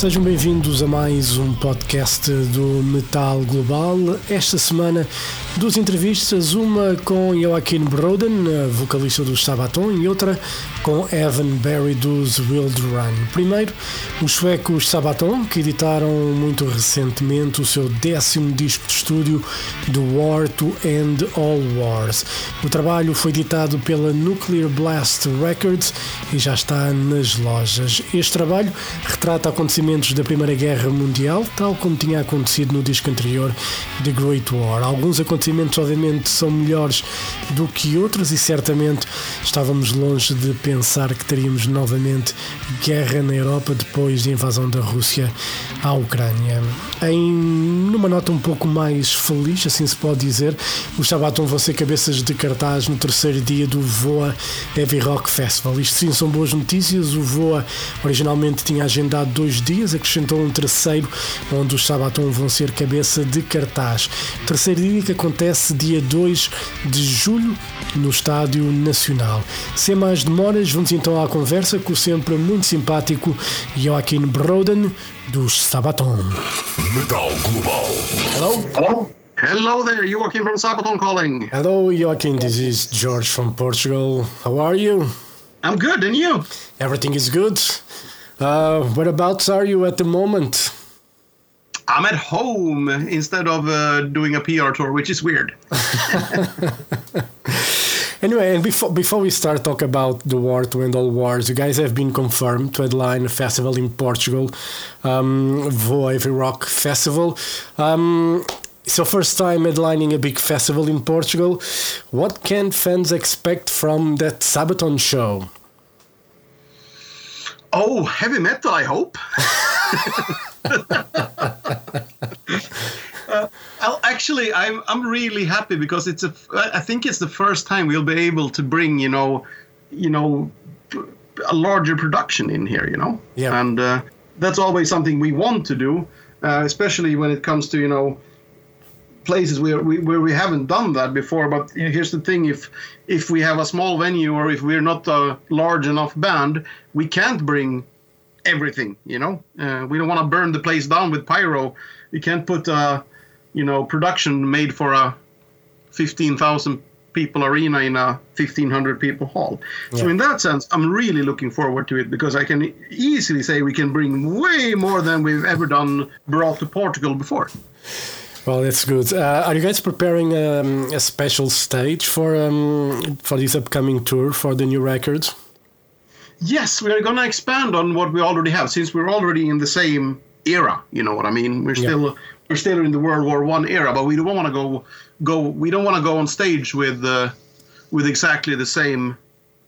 Sejam bem-vindos a mais um podcast do Metal Global. Esta semana, duas entrevistas, uma com Joaquin Broden, vocalista do Sabaton, e outra com Evan Barry dos Wild Run. Primeiro, os suecos Sabaton, que editaram muito recentemente o seu décimo disco de estúdio, The War to End All Wars. O trabalho foi editado pela Nuclear Blast Records e já está nas lojas. Este trabalho retrata acontecimentos da Primeira Guerra Mundial, tal como tinha acontecido no disco anterior, The Great War. Alguns acontecimentos, obviamente, são melhores do que outros e certamente estávamos longe de pensar que teríamos novamente guerra na Europa depois da invasão da Rússia à Ucrânia. Em numa nota um pouco mais feliz, assim se pode dizer, os Sabaton vão ser cabeças de cartaz no terceiro dia do Voa Heavy Rock Festival. Isto sim são boas notícias. O Voa originalmente tinha agendado dois dias, acrescentou um terceiro, onde os Sabaton vão ser cabeça de cartaz. Terceiro dia que acontece dia 2 de julho no Estádio Nacional. Sem mais vamos então à conversa com o sempre muito simpático Joaquim Broden dos Sabaton. Metal Global. Hello? Hello? Hello there, Joachim from Sabaton calling. Hello, Joaquim. This is George from Portugal. How are you? I'm good, and you? Everything is good. Uh, whereabouts are you at the moment? I'm at home instead of uh, doing a PR tour, which is weird. Anyway, and before before we start talk about the war to end all wars, you guys have been confirmed to headline a festival in Portugal, um, Voa Rock Festival. Um, so first time headlining a big festival in Portugal. What can fans expect from that Sabaton show? Oh, heavy metal, I hope. uh, actually, I'm I'm really happy because it's a. I think it's the first time we'll be able to bring you know, you know, a larger production in here. You know, Yeah. and uh, that's always something we want to do, uh, especially when it comes to you know places where we where we haven't done that before. But you know, here's the thing: if if we have a small venue or if we're not a large enough band, we can't bring everything. You know, uh, we don't want to burn the place down with pyro. We can't put a you know production made for a fifteen thousand people arena in a 1500 people hall so in that sense i'm really looking forward to it because i can easily say we can bring way more than we've ever done brought to portugal before Well, that's good. Uh, are you guys preparing um, a special stage for um, for this upcoming tour for the new records? Yes, we are going to expand on what we already have, since we're already in the same era. You know what I mean? We're Yeah. still we're still in the World War One era, but we don't want to go go. We don't want to go on stage with uh, with exactly the same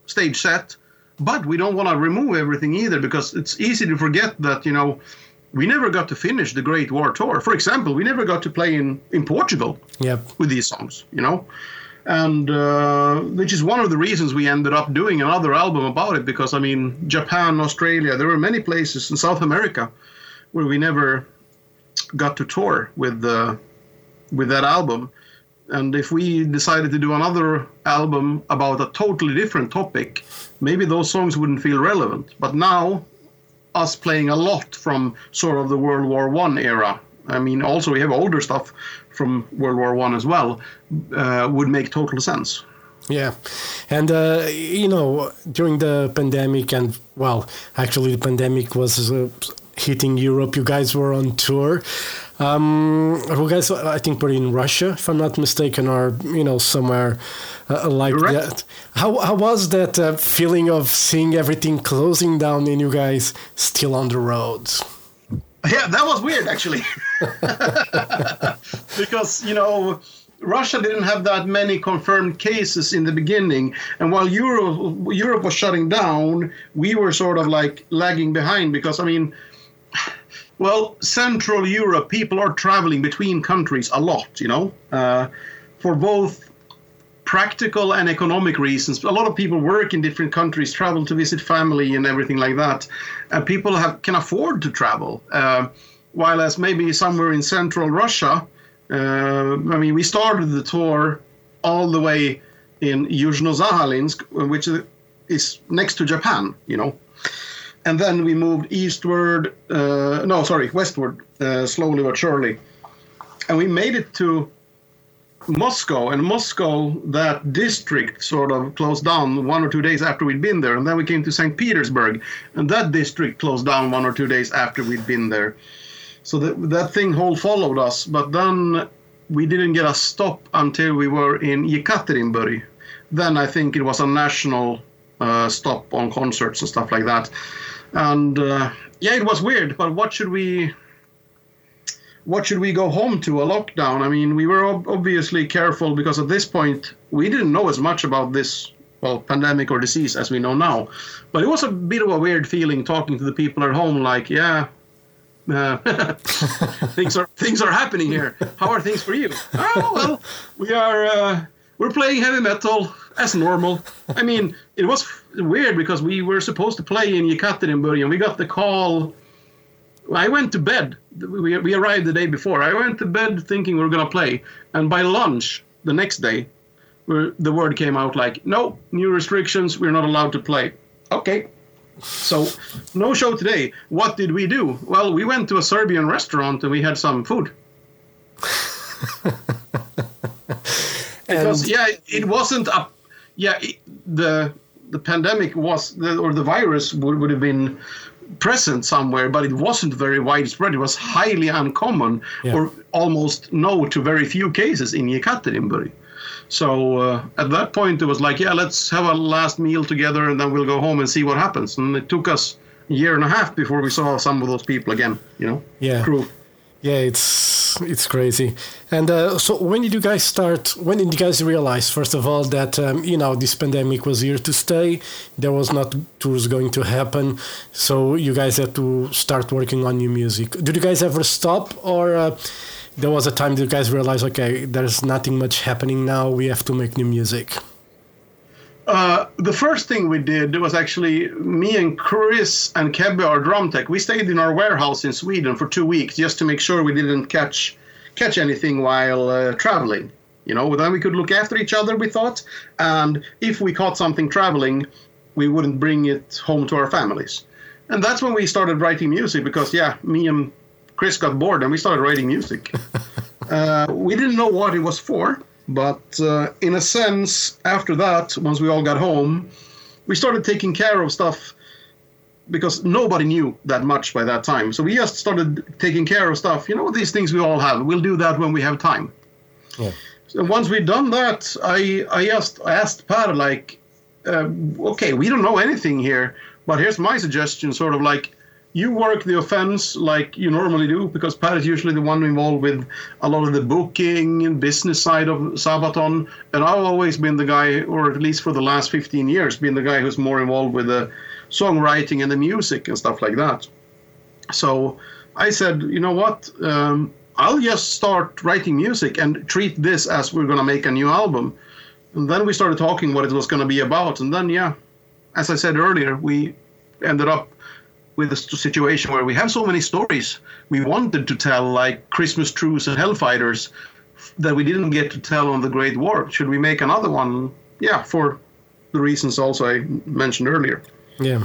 stage set, but we don't want to remove everything either because it's easy to forget that you know we never got to finish the Great War tour. For example, we never got to play in in Portugal Yep. with these songs, you know, and uh, which is one of the reasons we ended up doing another album about it because I mean Japan, Australia, there were many places in South America where we never got to tour with the with that album. And if we decided to do another album about a totally different topic, maybe those songs wouldn't feel relevant. But now, us playing a lot from sort of the World War One era. I mean, also we have older stuff from World War One as well. Uh, would make total sense. Yeah, and uh, you know during the pandemic and well, actually the pandemic was uh, hitting Europe. You guys were on tour. Um, you guys, I think, were in Russia, if I'm not mistaken, or you know somewhere uh, like Correct. that. How how was that uh, feeling of seeing everything closing down and you guys still on the roads? Yeah, that was weird actually. because, you know, Russia didn't have that many confirmed cases in the beginning, and while Europe Europe was shutting down, we were sort of like lagging behind because I mean, well, Central Europe people are traveling between countries a lot, you know, uh, for both practical and economic reasons. A lot of people work in different countries, travel to visit family and everything like that. And people have can afford to travel. Uh, while as maybe somewhere in central Russia, uh, I mean, we started the tour all the way in Yuzhno-Sakhalinsk, which is next to Japan, you know. And then we moved eastward, uh, no, sorry, westward, uh, slowly but surely. And we made it to Moscow, and Moscow, that district sort of closed down one or two days after we'd been there. And then we came to St. Petersburg, and that district closed down one or two days after we'd been there. So that, that thing whole followed us, but then we didn't get a stop until we were in Yekaterinburg. Then I think it was a national uh, stop on concerts and stuff like that. And uh, yeah, it was weird, but what should we what should we go home to? A lockdown. I mean we were ob- obviously careful because at this point we didn't know as much about this well pandemic or disease as we know now. But it was a bit of a weird feeling talking to the people at home like yeah uh, things are things are happening here. How are things for you? Oh well we are uh, we're playing heavy metal as normal i mean it was weird because we were supposed to play in yekaterinburg and we got the call I went to bed. We, we arrived the day before. I went to bed thinking we were going to play. And by lunch the next day, the word came out like, no, new restrictions, we're not allowed to play. Okay. So, no show today. What did we do? Well, we went to a Serbian restaurant and we had some food. because, yeah, it wasn't a. Yeah, the the pandemic was, or the virus would, would have been present somewhere, but it wasn't very widespread. It was highly uncommon, Yeah. or almost no to very few cases in Yekaterinburg. So uh, at that point, it was like, yeah, let's have a last meal together, and then we'll go home and see what happens. And it took us a year and a half before we saw some of those people again. You know, Yeah. crew. Yeah, it's it's crazy. And uh, so, when did you guys start? When did you guys realize, first of all, that um, you know this pandemic was here to stay? There was not tours going to happen, so you guys had to start working on new music. Did you guys ever stop, or uh, there was a time that you guys realized, okay, there's nothing much happening now. We have to make new music. Uh, the first thing we did was actually me and Chris and Kebbe, our drum tech. We stayed in our warehouse in Sweden for two weeks just to make sure we didn't catch catch anything while uh, traveling. You know, then we could look after each other. We thought, and if we caught something traveling, we wouldn't bring it home to our families. And that's when we started writing music because, yeah, me and Chris got bored and we started writing music. uh, we didn't know what it was for, but uh, in a sense, after that, once we all got home, we started taking care of stuff because nobody knew that much by that time. So we just started taking care of stuff. You know, these things we all have. We'll do that when we have time. Yeah. So once we'd done that, I I asked I asked Pär like, uh, okay, we don't know anything here, but here's my suggestion, sort of like. You work the offense like you normally do because Pär is usually the one involved with a lot of the booking and business side of Sabaton, and I've always been the guy, or at least for the last 15 years, been the guy who's more involved with the songwriting and the music and stuff like that. So I said, you know what? Um, I'll just start writing music and treat this as we're going to make a new album. And then we started talking what it was going to be about. And then, yeah, as I said earlier, we ended up with a situation where we have so many stories we wanted to tell, like Christmas Truce and Hellfighters, that we didn't get to tell on the Great War. Should we make another one? Yeah, for the reasons also I mentioned earlier. Yeah.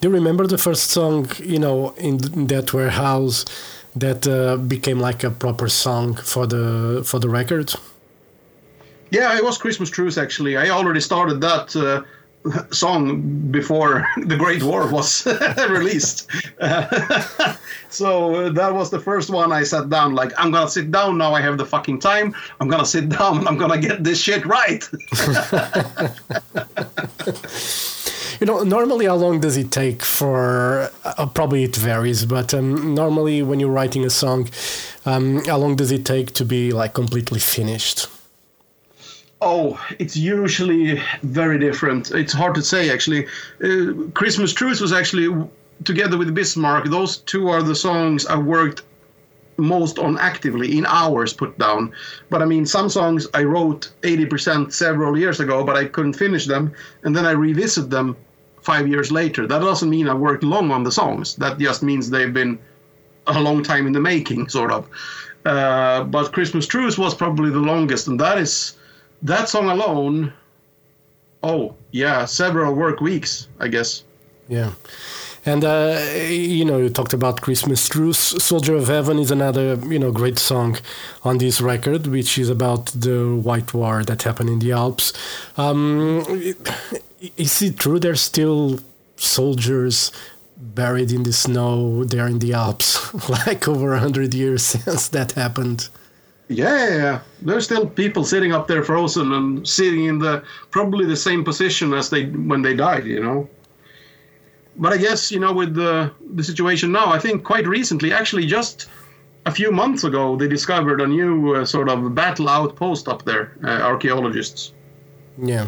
Do you remember the first song, you know, in that warehouse that uh, became like a proper song for the for the record? Yeah, it was Christmas Truce actually. I already started that uh, song before the Great War was released. so uh, that was the first one I sat down. Like, I'm gonna sit down now. I have the fucking time. I'm gonna sit down and I'm gonna get this shit right. You know, normally how long does it take for? Uh, probably it varies, but um, normally when you're writing a song, um, how long does it take to be like completely finished? Oh, it's usually very different. It's hard to say actually. Uh, Christmas Truce was actually together with Bismarck. Those two are the songs I worked most on actively in hours put down. But I mean, some songs I wrote 80% several years ago, but I couldn't finish them, and then I revisit them five years later. That doesn't mean I worked long on the songs. That just means they've been a long time in the making, sort of. Uh, but Christmas Truce was probably the longest, and that is that song alone, oh yeah, several work weeks, I guess. Yeah. And uh, you know, you talked about Christmas Truce. "Soldier of Heaven" is another you know great song on this record, which is about the White War that happened in the Alps. Um, is it true there's still soldiers buried in the snow there in the Alps, like over a hundred years since that happened? Yeah, there's still people sitting up there frozen and sitting in the probably the same position as they when they died. You know but I guess you know with the the situation now, I think quite recently, actually just a few months ago, they discovered a new uh, sort of battle outpost up there. Uh, archaeologists. Yeah.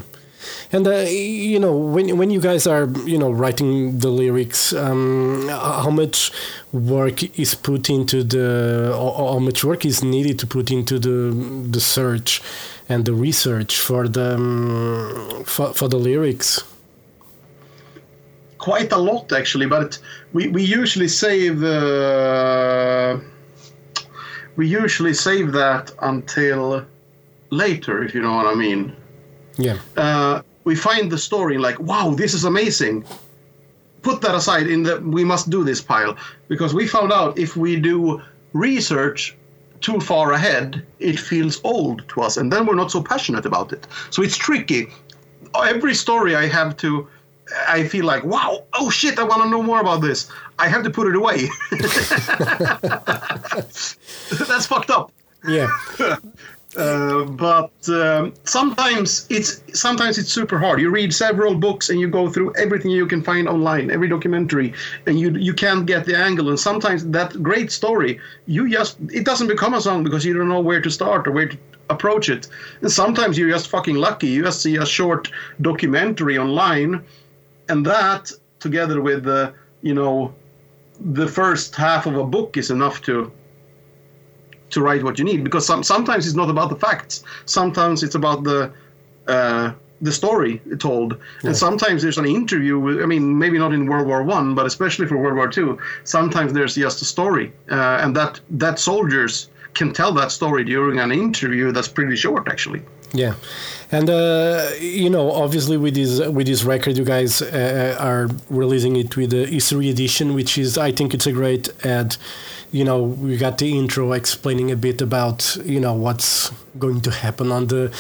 And uh, you know, when when you guys are you know writing the lyrics, um, how much work is put into the, how much work is needed to put into the the search and the research for the um, for, for the lyrics quite a lot actually, but we, we usually save uh, we usually save that until later, if you know what I mean. Yeah. Uh, we find the story like, wow, this is amazing. Put that aside in the we must do this pile because we found out if we do research too far ahead, it feels old to us, and then we're not so passionate about it. So it's tricky. Every story I have to I feel like, wow, oh shit, I want to know more about this. I have to put it away. That's fucked up. Yeah. Uh, but um, sometimes it's sometimes it's super hard. You read several books and you go through everything you can find online, every documentary, and you you can't get the angle. And sometimes that great story, you just it doesn't become a song because you don't know where to start or where to approach it. And sometimes you're just fucking lucky. You just see a short documentary online and that together with the you know the first half of a book is enough to to write what you need because some, sometimes it's not about the facts. Sometimes it's about the uh, the story told. Yeah. and sometimes there's an interview with, i mean maybe not in world war one but especially for world war two sometimes there's just a story uh, and that that soldiers can tell that story during an interview that's pretty short actually. Yeah, and uh, you know, obviously with this with this record, you guys uh, are releasing it with the history edition, which is I think it's a great ad you know we got the intro explaining a bit about you know what's going to happen on the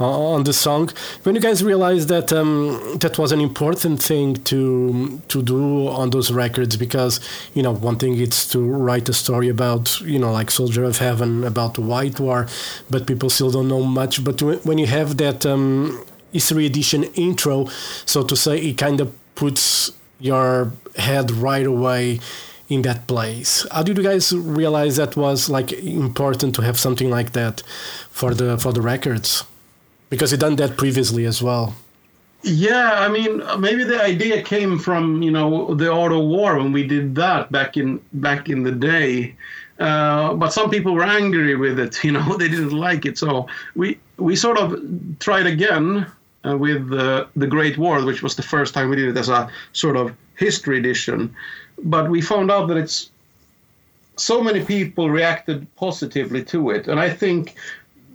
uh, on the song. When you guys realized that um, that was an important thing to to do on those records because you know one thing is to write a story about you know like soldier of heaven about the white war but people still don't know much. But when you have that um, history edition intro so to say it kind of puts your head right away in that place. How did you guys realize that was like important to have something like that for the for the records? Because you done that previously as well. Yeah, I mean, maybe the idea came from you know the Art of War when we did that back in back in the day. Uh, but some people were angry with it. You know, they didn't like it. So we we sort of tried again uh, with uh, the Great War, which was the first time we did it as a sort of history edition but we found out that it's so many people reacted positively to it, and I think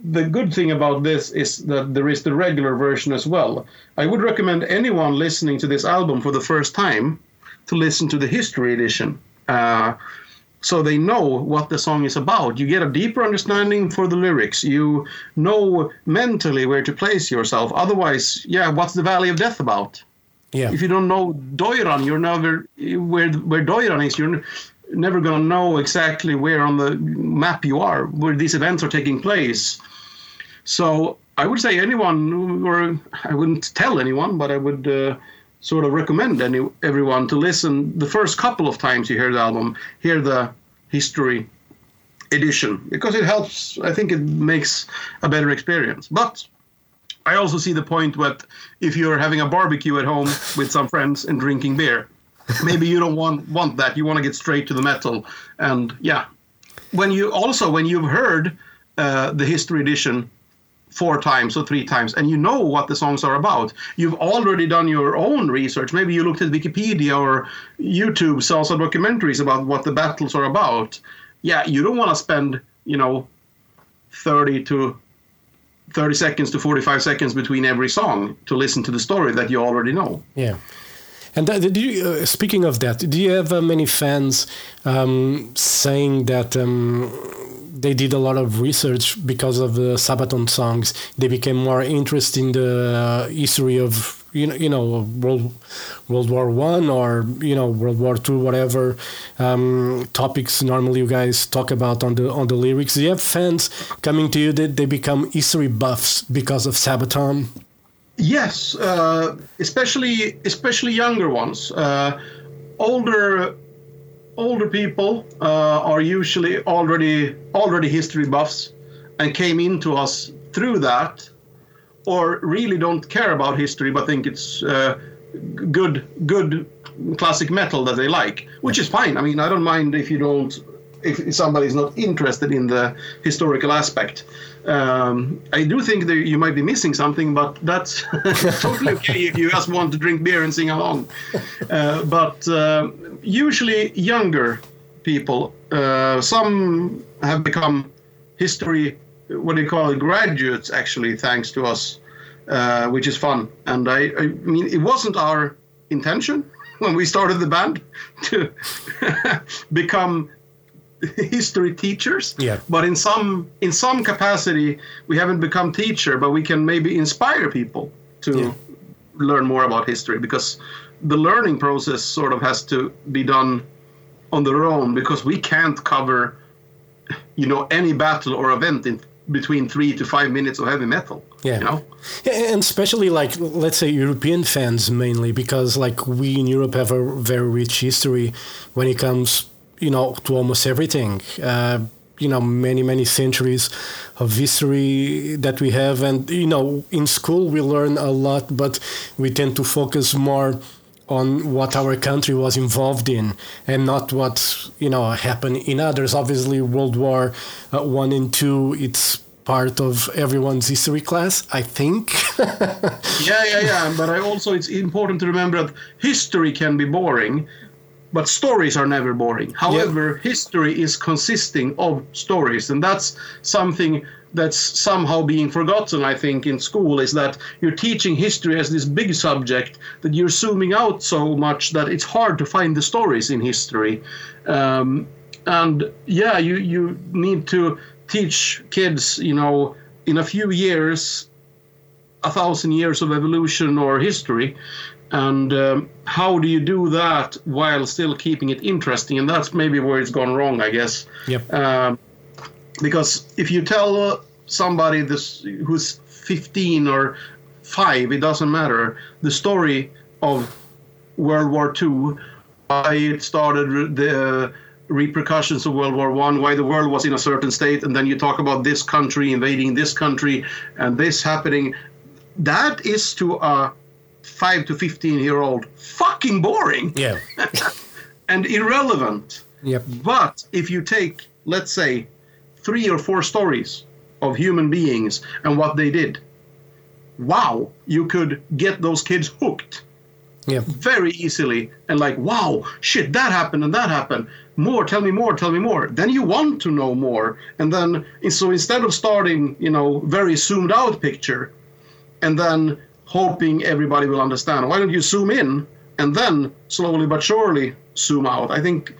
the good thing about this is that there is the regular version as well. I would recommend anyone listening to this album for the first time to listen to the history edition. Uh, so they know what the song is about. You get a deeper understanding for the lyrics. You know mentally where to place yourself. Otherwise, yeah, what's the Valley of Death about? Yeah. If you don't know Doiran, you're never where where Doiran is. You're never going to know exactly where on the map you are, where these events are taking place. So I would say anyone, or I wouldn't tell anyone, but I would uh, sort of recommend any everyone to listen the first couple of times you hear the album, hear the history edition because it helps. I think it makes a better experience. But I also see the point that if you're having a barbecue at home with some friends and drinking beer, maybe you don't want want that. You want to get straight to the metal, and yeah. When you also when you've heard uh, the history edition four times or three times and you know what the songs are about you've already done your own research maybe you looked at wikipedia or youtube saw some documentaries about what the battles are about yeah you don't want to spend you know 30 to 30 seconds to 45 seconds between every song to listen to the story that you already know. Yeah. And that, do you, uh, speaking of that, do you have uh, many fans um, saying that um, they did a lot of research because of the Sabaton songs? They became more interested in the uh, history of you know, you know, World World War One or you know World War Two, whatever um, topics normally you guys talk about on the on the lyrics. Do you have fans coming to you that they become history buffs because of Sabaton? Yes, uh, especially especially younger ones. Uh, older older people uh, are usually already already history buffs and came into us through that, or really don't care about history but think it's uh, good good classic metal that they like, which is fine. I mean, I don't mind if you don't if somebody's not interested in the historical aspect. Um, I do think that you might be missing something, but that's totally okay if you just want to drink beer and sing along. Uh, but uh, usually younger people, uh, some have become history, what do you call it, graduates actually, thanks to us, uh, which is fun. And I, I mean, it wasn't our intention when we started the band to become history teachers yeah. but in some in some capacity we haven't become teacher but we can maybe inspire people to Yeah. learn more about history because the learning process sort of has to be done on their own because we can't cover you know any battle or event in between three to five minutes of heavy metal Yeah. you know Yeah, and especially like let's say European fans mainly because like we in Europe have a very rich history when it comes you know to almost everything. Uh, you know many many centuries of history that we have and you know in school we learn a lot but we tend to focus more on what our country was involved in and not what you know happened in others obviously world war uh, 1 and 2 it's part of everyone's history class i think. Yeah yeah yeah but i also it's important to remember that history can be boring but stories are never boring. However history is consisting of stories and that's something that's somehow being forgotten i think in school is that you're teaching history as this big subject that you're zooming out so much that it's hard to find the stories in history. Um, and yeah you you need to teach kids you know in a few years a thousand years of evolution or history and um, how do you do that while still keeping it interesting? And that's maybe where it's gone wrong i guess. Yep. um, because if you tell somebody this who's 15 or 5 it doesn't matter. The story of world war ii why it started the repercussions of world war one why the world was in a certain state and then you talk about this country invading this country and this happening. That is to a 5 to 15 year old fucking boring. Yeah. And irrelevant. Yep. But if you take, let's say, three or four stories of human beings and what they did, wow, you could get those kids hooked. Yep very easily. And like, wow, shit, that happened and that happened. More, tell me more, tell me more. Then you want to know more. And then, so instead of starting, you know, very zoomed out picture and then hoping everybody will understand, why don't you zoom in and then slowly but surely zoom out? I think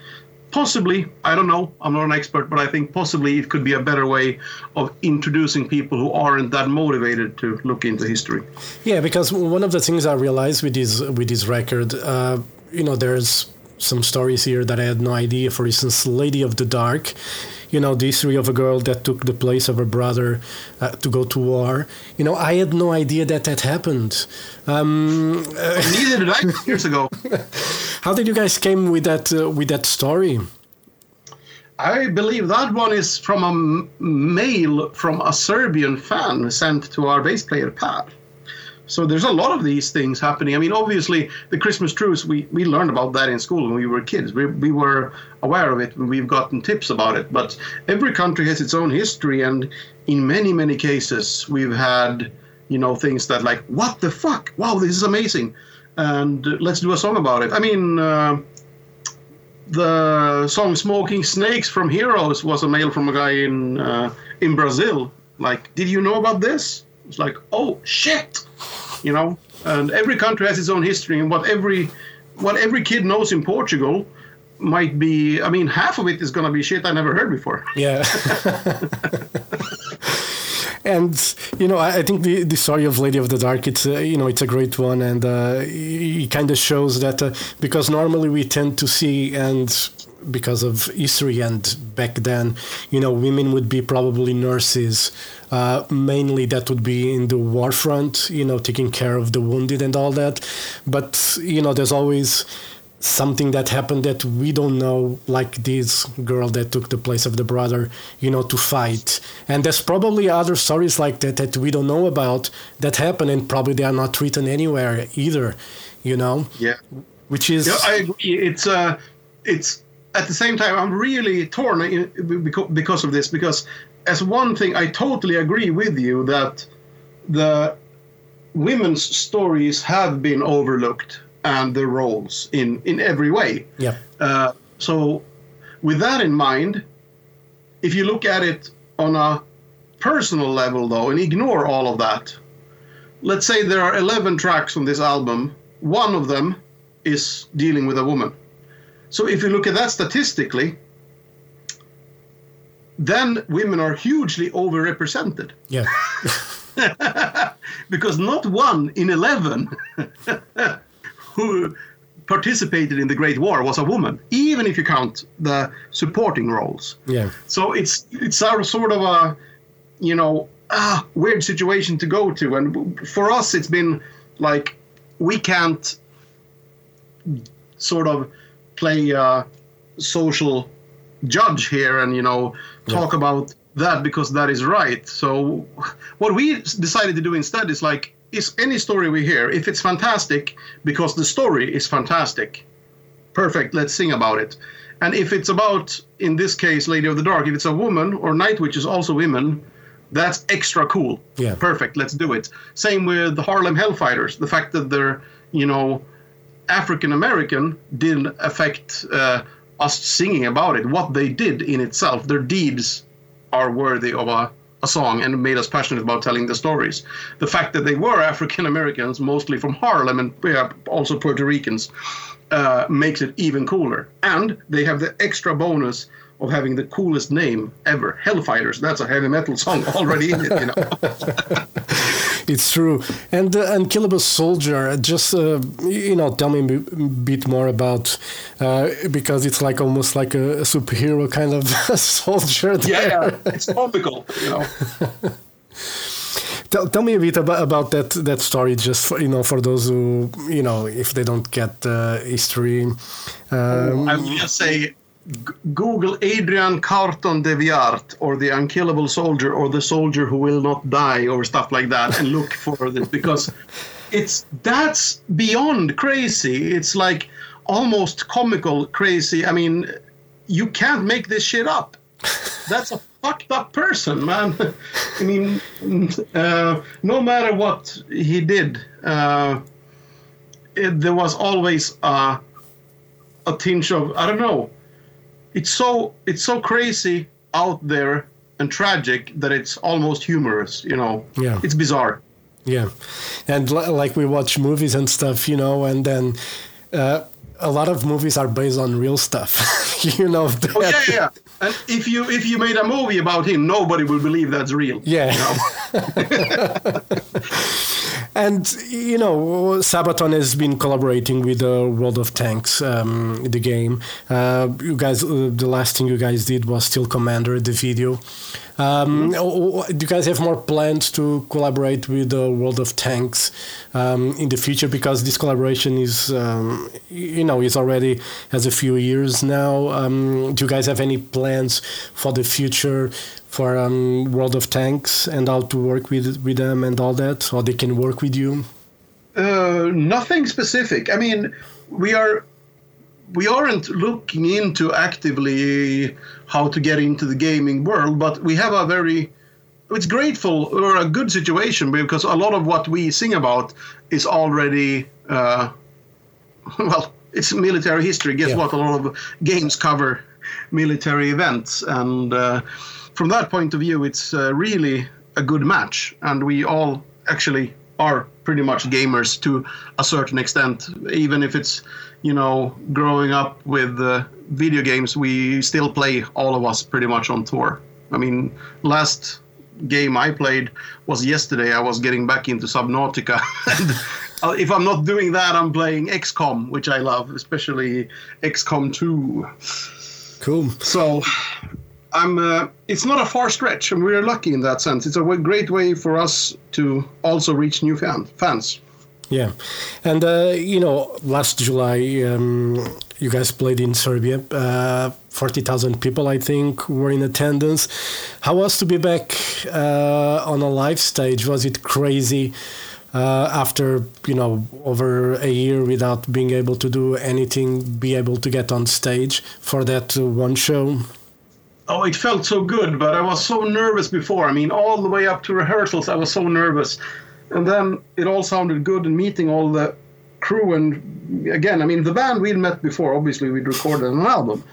possibly i don't know i'm not an expert but i think possibly it could be a better way of introducing people who aren't that motivated to look into history Yeah, because one of the things I realized with this with this record, uh, you know, there's some stories here that I had no idea. For instance, "Lady of the Dark," you know, the history of a girl that took the place of her brother uh, to go to war. You know, I had no idea that that happened. Um, uh, neither did i years ago how did you guys came with that uh, with that story? i believe that one is from a m- mail from a serbian fan sent to our bass player Pär so there's a lot of these things happening. I mean, obviously, the Christmas truce, we, we learned about that in school when we were kids. We, we were aware of it and we've gotten tips about it. But every country has its own history. And in many, many cases, we've had, you know, things that like, what the fuck? Wow, this is amazing. And let's do a song about it. I mean, uh, the song "Smoking Snakes" from Heroes was a mail from a guy in uh, in Brazil Like, did you know about this? It's like, oh shit, you know. And every country has its own history, and what every what every kid knows in Portugal might be. I mean, half of it is gonna be shit I never heard before. Yeah. and you know, I, I think the, the story of Lady of the Dark, it's uh, you know, it's a great one, and uh, it kind of shows that uh, because normally we tend to see and because of history and back then, you know, women would be probably nurses. Uh, mainly, that would be in the war front, you know, taking care of the wounded and all that. But you know, there's always something that happened that we don't know, like this girl that took the place of the brother, you know, to fight. And there's probably other stories like that that we don't know about that happen, and probably they are not written anywhere either, you know. Yeah. Which is. Yeah, I agree. It's uh, it's at the same time I'm really torn because of this because as one thing I totally agree with you that the women's stories have been overlooked and the roles in in every way. Yeah. Uh, so, with that in mind, if you look at it on a personal level, though, and ignore all of that, let's say there are 11 tracks on this album. One of them is dealing with a woman. So, if you look at that statistically, then women are hugely overrepresented. Yeah. because not one in 11 who participated in the Great War was a woman, even if you count the supporting roles. Yeah. So it's it's a sort of a you know ah, weird situation to go to, and for us it's been like we can't sort of play a social judge here and you know talk yeah. about that because that is right. So what we decided to do instead is like is any story we hear, if it's fantastic because the story is fantastic, perfect, let's sing about it. And if it's about, in this case, Lady of the Dark, if it's a woman or Night Witch is also women, that's extra cool. Yeah. Perfect, let's do it. Same with the Harlem Hellfighters. The fact that they're, you know, African American didn't affect uh, us singing about it. What they did in itself, their deeds are worthy of a a song and made us passionate about telling the stories. The fact that they were African Americans, mostly from Harlem and yeah, also Puerto Ricans, uh, makes it even cooler. And they have the extra bonus of having the coolest name ever, Hellfighters. That's a heavy metal song already in it, you know. it's true. And uh, Unkillable Soldier, just uh, you know, tell me a bit more about uh, because it's like almost like a, superhero kind of soldier. There. Yeah, it's comical, you know. Tell, tell me a bit about, about that that story, just for, you know, for those who you know, if they don't get uh, history. Um, I would just say Google Adrian Carton de Wiart or the Unkillable Soldier or the Soldier Who Will Not Die or stuff like that and look for this because it's that's beyond crazy. It's like almost comical crazy. I mean, you can't make this shit up. That's a fucked up person, man. I mean, uh, no matter what he did, uh, it, there was always a, a tinge of I don't know it's so it's so crazy out there and tragic that it's almost humorous you know? Yeah. It's bizarre. Yeah. And l- like we watch movies and stuff you know and then uh, a lot of movies are based on real stuff you know that. oh yeah yeah and if you if you made a movie about him nobody will believe that's real yeah you know? And you know, Sabaton has been collaborating with the uh, World of Tanks, um, the game. Uh, you guys, uh, the last thing you guys did was Steel Commander, the video. Um. Do you guys have more plans to collaborate with the World of Tanks um, in the future? Because this collaboration is, um, you know, is already has a few years now. Um, do you guys have any plans for the future for um, World of Tanks and how to work with with them and all that, or they can work with you? Uh, nothing specific. I mean, we are we aren't looking into actively how to get into the gaming world, but we have a very it's grateful or a good situation because a lot of what we sing about is already uh, well it's military history. Guess yeah. what? A lot of games cover military events. And uh, from that point of view it's uh, really a good match, and we all actually are pretty much gamers to a certain extent. Even if it's you know growing up with uh, video games, we still play all of us pretty much on tour. I mean, last game I played was yesterday. I was getting back into Subnautica. and uh, if I'm not doing that, I'm playing XCOM, which I love, especially XCOM 2. Cool. So I'm. Uh, it's not a far stretch, and we're lucky in that sense. It's a great way for us to also reach new fan, fans. Yeah, and uh, you know, last July um, you guys played in Serbia. Uh, Forty thousand people, I think, were in attendance. How was to be back uh, on a live stage? Was it crazy? Uh, after you know over a year without being able to do anything, be able to get on stage for that one show. Oh, it felt so good, but I was so nervous before. I mean, all the way up to rehearsals, I was so nervous. And then it all sounded good and meeting all the crew. And again, I mean, the band we'd met before, obviously, we'd recorded an album.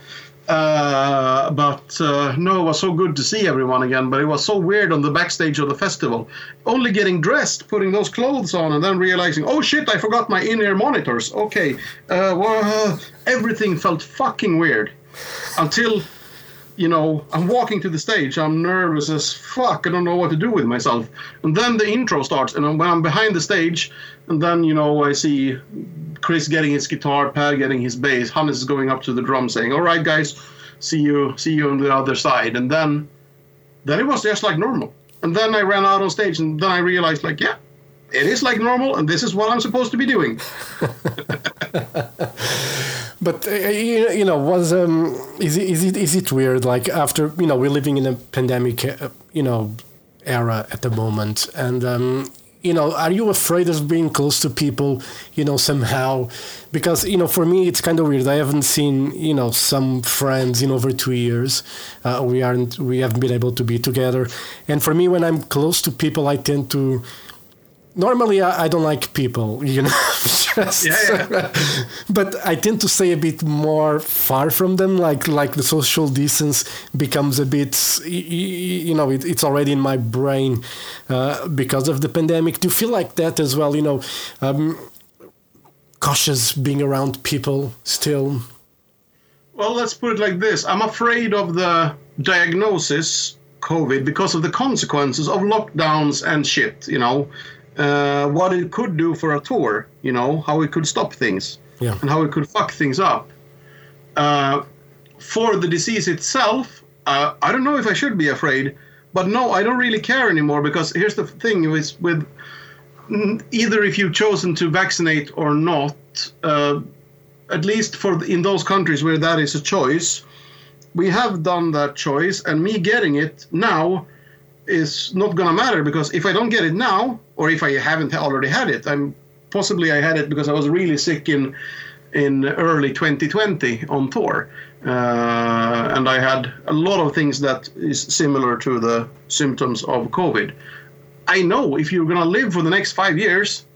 Uh, but uh, no, it was so good to see everyone again. But it was so weird on the backstage of the festival. Only getting dressed, putting those clothes on, and then realizing, oh shit, I forgot my in ear monitors. Okay. Uh, well, everything felt fucking weird until you know, I'm walking to the stage. I'm nervous as fuck. I don't know what to do with myself. And then the intro starts, and when I'm behind the stage, and then you know I see Chris getting his guitar, Pär getting his bass, Hannes is going up to the drum, saying, "All right, guys, see you, see you on the other side." And then, then it was just like normal. And then I ran out on stage, and then I realized, like, yeah, it is like normal, and this is what I'm supposed to be doing. but uh, you, you know was um is it, is it is it weird like after you know we're living in a pandemic uh, you know era at the moment and um you know are you afraid of being close to people you know somehow? Because you know for me it's kind of weird. I haven't seen you know some friends in over two years. Uh, we aren't we haven't been able to be together. And for me when i'm close to people i tend to normally I, I don't like people you know just, Yeah, yeah. but I tend to stay a bit more far from them. Like like the social distance becomes a bit, you know, it, it's already in my brain uh, because of the pandemic. Do you feel like that as well? You know, um, cautious being around people still. Well, let's put it like this I'm afraid of the diagnosis, COVID, because of the consequences of lockdowns and shit, you know. Uh, what it could do for a tour, you know, how it could stop things Yeah. and how it could fuck things up. Uh, for the disease itself, uh, I don't know if I should be afraid, but no, I don't really care anymore because here's the thing with mm, either if you've chosen to vaccinate or not, uh, at least for in those countries where that is a choice, we have done that choice, and me getting it now is not gonna matter because if I don't get it now, or if I haven't already had it, I'm possibly I had it because I was really sick in in early 2020 on tour, uh, and I had a lot of things that is similar to the symptoms of COVID. I know if you're gonna live for the next five years,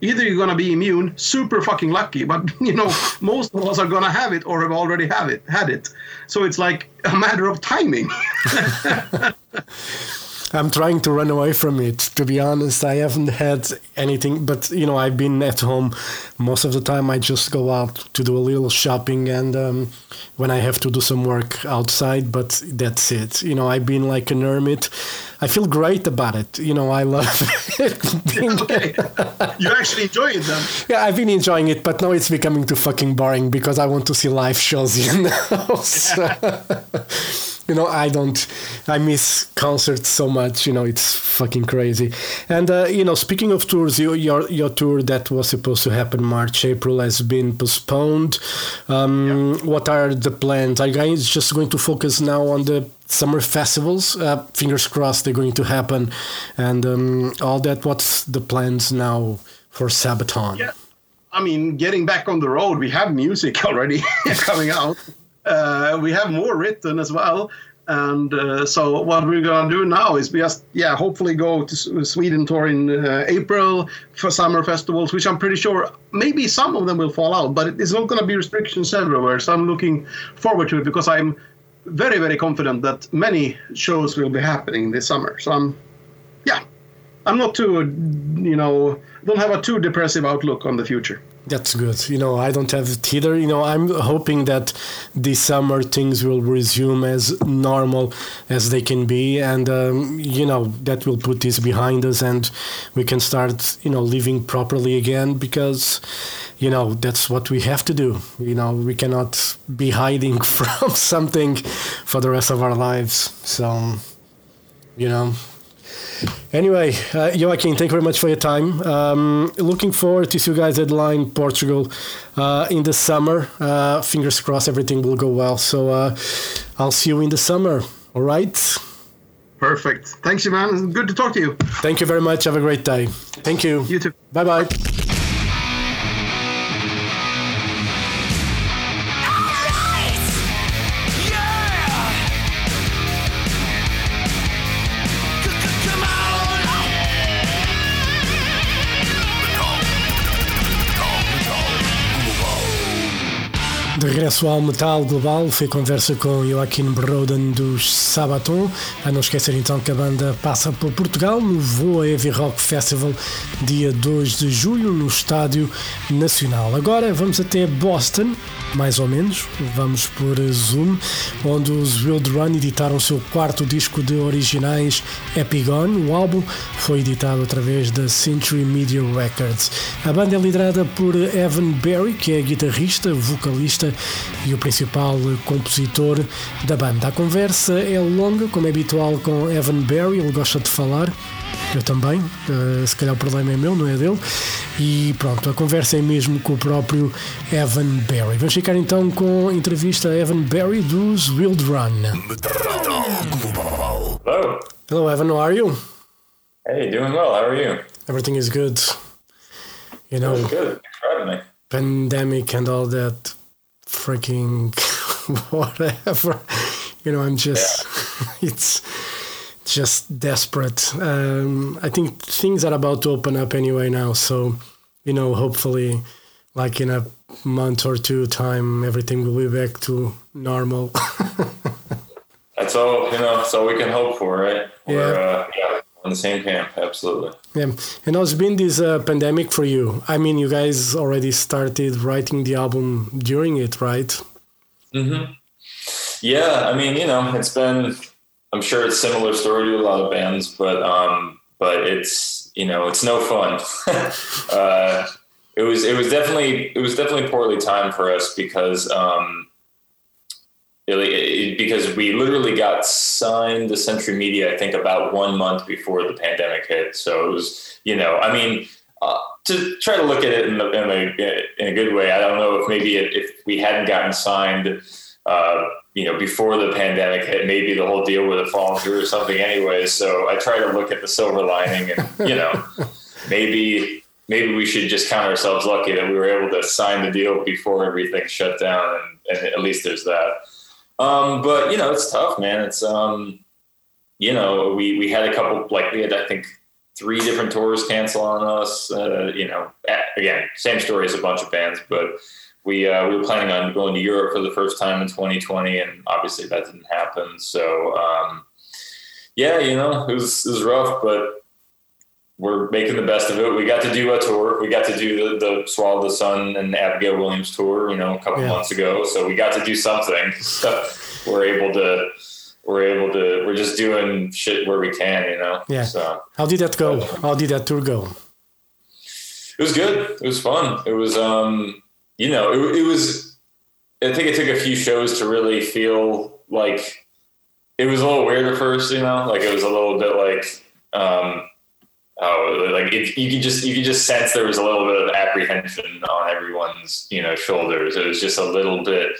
either you're gonna be immune, super fucking lucky, but you know most of us are gonna have it or have already have it had it. So it's like a matter of timing. I'm trying to run away from it. To be honest, I haven't had anything, but you know, I've been at home most of the time. I just go out to do a little shopping, and um, when I have to do some work outside, but that's it. You know, I've been like an hermit. I feel great about it. You know, I love it. okay, you actually enjoy it then. yeah, I've been enjoying it, but now it's becoming too fucking boring because I want to see live shows. You know, So, you know, I don't. I miss concerts so much. You know, it's fucking crazy. And uh, you know, speaking of tours, your, your your tour that was supposed to happen March April has been postponed. Um, What are the plans? Are you guys just going to focus now on the summer festivals? Uh, fingers crossed they're going to happen, and um, all that. What's the plans now for Sabaton? Yeah. I mean, getting back on the road, we have music already coming out. Uh, we have more written as well. And uh, so what we're to do now is just, yeah, hopefully go to Sweden tour in uh, April for summer festivals, which I'm pretty sure maybe some of them will fall out, but it's not to be restrictions everywhere. So I'm looking forward to it because I'm very, very confident that many shows will be happening this summer. So I'm yeah, I'm not too, you know, don't have a too depressive outlook on the future. That's good. You know, I don't have it either. You know, I'm hoping that this summer things will resume as normal as they can be, and um, you know that will put this behind us, and we can start, you know, living properly again. Because, you know, that's what we have to do. You know, we cannot be hiding from something for the rest of our lives. So, you know, Anyway, uh, Joakim, thank you very much for your time. Um, looking forward to see you guys at Line Portugal uh, in the summer. Uh, fingers crossed everything will go well. So uh, I'll see you in the summer. All right? Perfect. Thanks, you, man. Good to talk to you. Thank you very much. Have a great day. Thank you. You too. Bye bye. Regresso ao Metal Global, foi conversa com Joaquim Broden dos Sabaton. A não esquecer então que a banda passa por Portugal no Voa Heavy Rock Festival, dia 2 de julho, no Estádio Nacional. Agora vamos até Boston, mais ou menos, vamos por Zoom, onde os Wild Run editaram o seu quarto disco de originais, Epigon. O álbum foi editado através da Century Media Records. A banda é liderada por Evan Berry, que é guitarrista, vocalista e o principal compositor da banda. A conversa é longa, como é habitual com Evan Berry, ele gosta de falar. Eu também, uh, se calhar o problema é meu, não é dele. E pronto, a conversa é mesmo com o próprio Evan Berry. Vamos ficar então com a entrevista a Evan Berry dos Wild Run. Hello. Hello, Evan, how are you? Hey, doing well. How are you? Everything is good. You know, Good. Pandemic and all that freaking whatever. You know, I'm just, it's just desperate. Um, I think things are about to open up anyway now. So, you know, hopefully, like in a month or two time, everything will be back to normal. That's all you know. That's all we can hope for, right? Yeah. uh, yeah, on the same camp. Absolutely. yeah. And how's been this uh, pandemic for you? I mean, you guys already started writing the album during it, right? Mm-hmm. Yeah, I mean, you know, it's been. I'm sure it's similar story to a lot of bands, but um, but it's you know, it's no fun. uh, it was it was definitely it was definitely poorly timed for us because um, it, it- because we literally got signed to Century Media, I think, about one month before the pandemic hit. So it was, you know, I mean, uh, to try to look at it in, the, in, a, in a good way, I don't know if maybe if, if we hadn't gotten signed, uh, you know, before the pandemic hit, maybe the whole deal would have fallen through or something anyway. So I try to look at the silver lining and, you know, maybe maybe we should just count ourselves lucky that we were able to sign the deal before everything shut down and, and at least there's that. Um, but you know, it's tough, man. It's um, you know, we we had a couple like we had I think three different tours cancel on us. Uh, you know, again, same story as a bunch of bands, but we uh, we were planning on going to Europe for the first time in 2020, and obviously that didn't happen. So um, yeah, you know, it was it was rough, but we're making the best of it. We got to do a tour. We got to do the, the Swallow the Sun and Abigail Williams tour, you know, a couple Yeah. months ago. So we got to do something. So we're able to, we're able to, we're just doing shit where we can, you know? Yeah. So How did that go? How did that tour go? it was good. It was fun. It was, um, you know, it, it was, I think it took a few shows to really feel like it was a little weird at first, you know, like it was a little bit like, um, oh, like it, you could just you could just sense there was a little bit of apprehension on everyone's you know shoulders. It was just a little bit,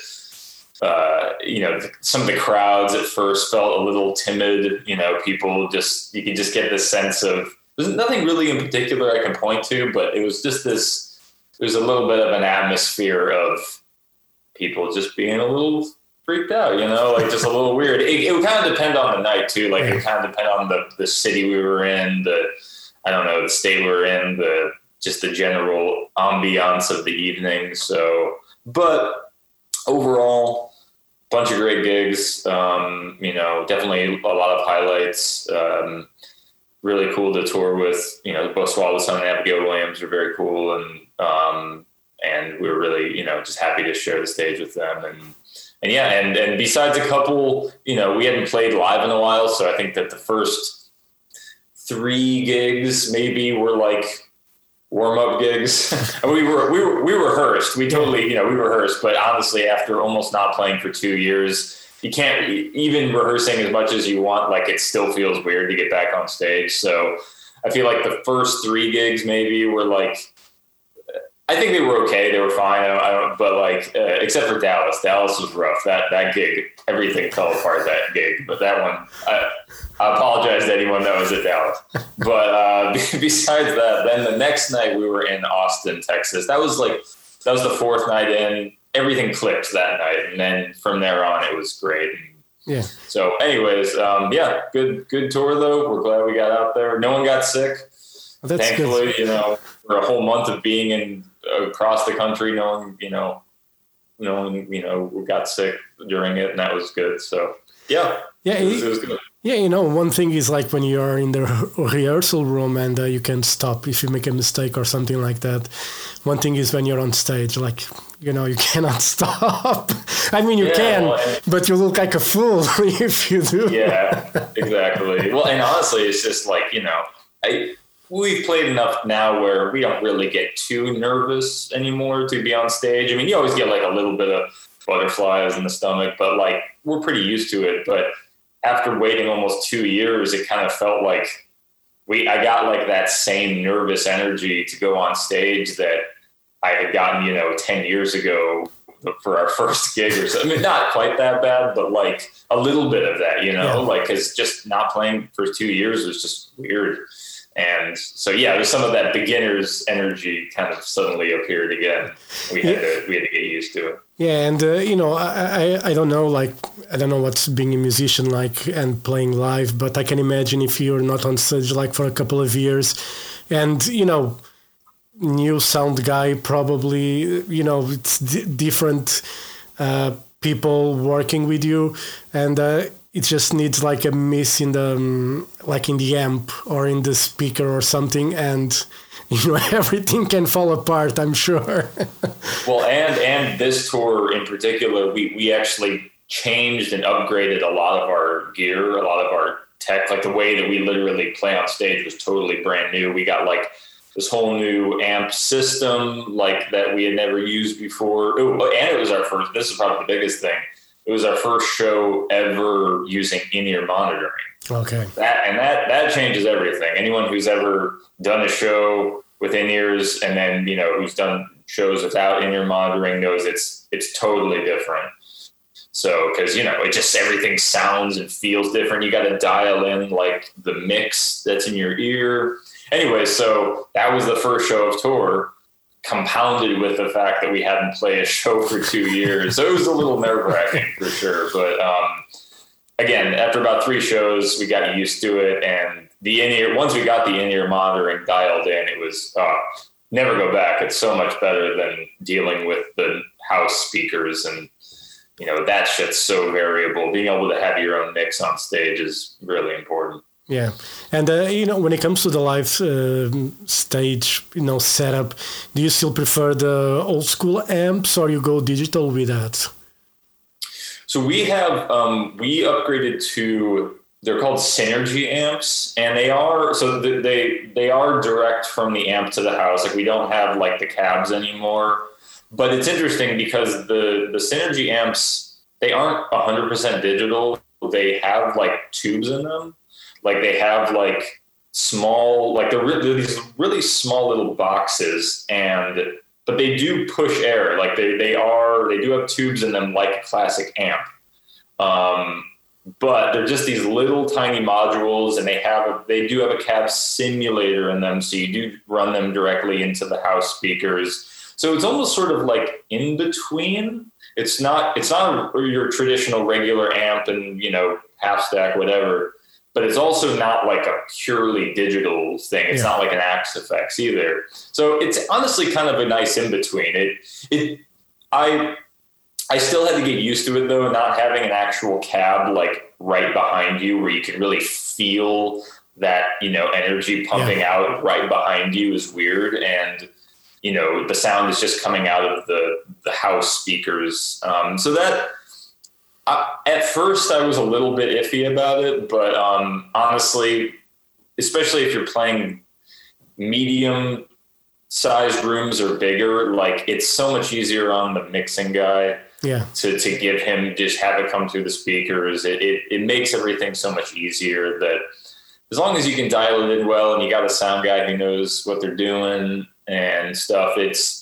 uh, you know, some of the crowds at first felt a little timid. You know, people just you could just get this sense of there's nothing really in particular I can point to, but it was just this. There's a little bit of an atmosphere of people just being a little freaked out, you know, like just a little weird. It, it would kind of depend on the night too. Like it would kind of depend on the the city we were in, the I don't know, the state we were in, the just the general ambiance of the evening. So, but overall, bunch of great gigs. Um, you know, definitely a lot of highlights. Um, really cool to tour with. You know, both and Abigail Williams are very cool, and um, and we were really you know just happy to share the stage with them and. And yeah, and, and besides a couple, you know, we hadn't played live in a while, so I think that the first three gigs maybe were like warm up gigs. we were we were we rehearsed. We totally you know we rehearsed, but honestly, after almost not playing for two years, you can't even rehearsing as much as you want. Like it still feels weird to get back on stage. So I feel like the first three gigs maybe were like I think they were okay. They were fine. I don't, I don't but like, uh, except for Dallas, Dallas was rough. That that gig, everything fell apart that gig. But that one, I, I apologize to anyone that was at Dallas. But uh, besides that, then the next night we were in Austin, Texas. That was like that was the fourth night in. Everything clicked that night, and then from there on, it was great. Yeah. So, anyways, um, yeah, good good tour though. We're glad we got out there. No one got sick. Well, that's Thankfully, good. you know, for a whole month of being in across the country, no one, you know, no one, you know, got sick during it, and that was good. So, yeah, Yeah, it was, it- was good. Yeah, you know, one thing is like when you're in the rehearsal room and uh, you can stop if you make a mistake or something like that. One thing is when you're on stage, like, you know, you cannot stop. I mean, you Yeah, can, well, but you look like a fool if you do. yeah, exactly. Well, and honestly, it's just like you know, I we've played enough now where we don't really get too nervous anymore to be on stage. I mean, you always get like a little bit of butterflies in the stomach, but like we're pretty used to it. But after waiting almost two years, it kind of felt like we I got like that same nervous energy to go on stage that I had gotten, you know, ten years ago for our first gig or something. I mean, not quite that bad, but like a little bit of that, you know, Yeah. like because just not playing for two years was just weird. And so, yeah, there's some of that beginner's energy kind of suddenly appeared again. We had to we had to get used to it. Yeah, and uh, you know, I, I I don't know, like I don't know what's being a musician like and playing live, but I can imagine if you're not on stage like for a couple of years, and you know, new sound guy probably, you know, it's d- different uh, people working with you, and uh, it just needs like a miss in the um, like in the amp or in the speaker or something, and you know everything can fall apart. I'm sure. Well, and and this tour in particular, we we actually changed and upgraded a lot of our gear, a lot of our tech. Like the way that we literally play on stage was totally brand new. We got like this whole new amp system, like that we had never used before. Ooh, and it was our first. This is probably the biggest thing. It was our first show ever using in-ear monitoring okay. that and that that changes everything. Anyone who's ever done a show with in ears and then you know who's done shows without in ear monitoring knows it's it's totally different. So because you know it just everything sounds and feels different. You got to dial in like the mix that's in your ear. Anyway, so that was the first show of tour, compounded with the fact that we hadn't played a show for two years. So it was a little nerve wracking for sure. But um, again, after about three shows, we got used to it, and the in ear. Once we got the in ear monitoring dialed in, it was uh, never go back. It's so much better than dealing with the house speakers, and you know that shit's so variable. Being able to have your own mix on stage is really important. Yeah, and uh, you know when it comes to the live um stage, you know setup, do you still prefer the old school amps or you go digital with that? So we have um, we upgraded to they're called synergy amps, and they are so they they are direct from the amp to the house. Like we don't have like the cabs anymore. But it's interesting because the the synergy amps they aren't 100% digital. They have like tubes in them. Like they have like small like they're, re- they're these really small little boxes and but they do push air. Like they they are they do have tubes in them like a classic amp. Um, but they're just these little tiny modules, and they have a, they do have a cab simulator in them, so you do run them directly into the house speakers. So it's almost sort of like in between. It's not it's not your traditional regular amp and you know half stack whatever, but it's also not like a purely digital thing. It's Yeah. not like an Axe-Fx either. So it's honestly kind of a nice in between. It it I I still had to get used to it though, not having an actual cab like right behind you where you can really feel that you know energy pumping Yeah. out right behind you is weird and you know the sound is just coming out of the the house speakers um, so that I, at first i was a little bit iffy about it but um, honestly especially if you're playing medium sized rooms or bigger like it's so much easier on the mixing guy Yeah. to, to give him just have it come through the speakers it, it, it makes everything so much easier that as long as you can dial it in well and you got a sound guy who knows what they're doing and stuff it's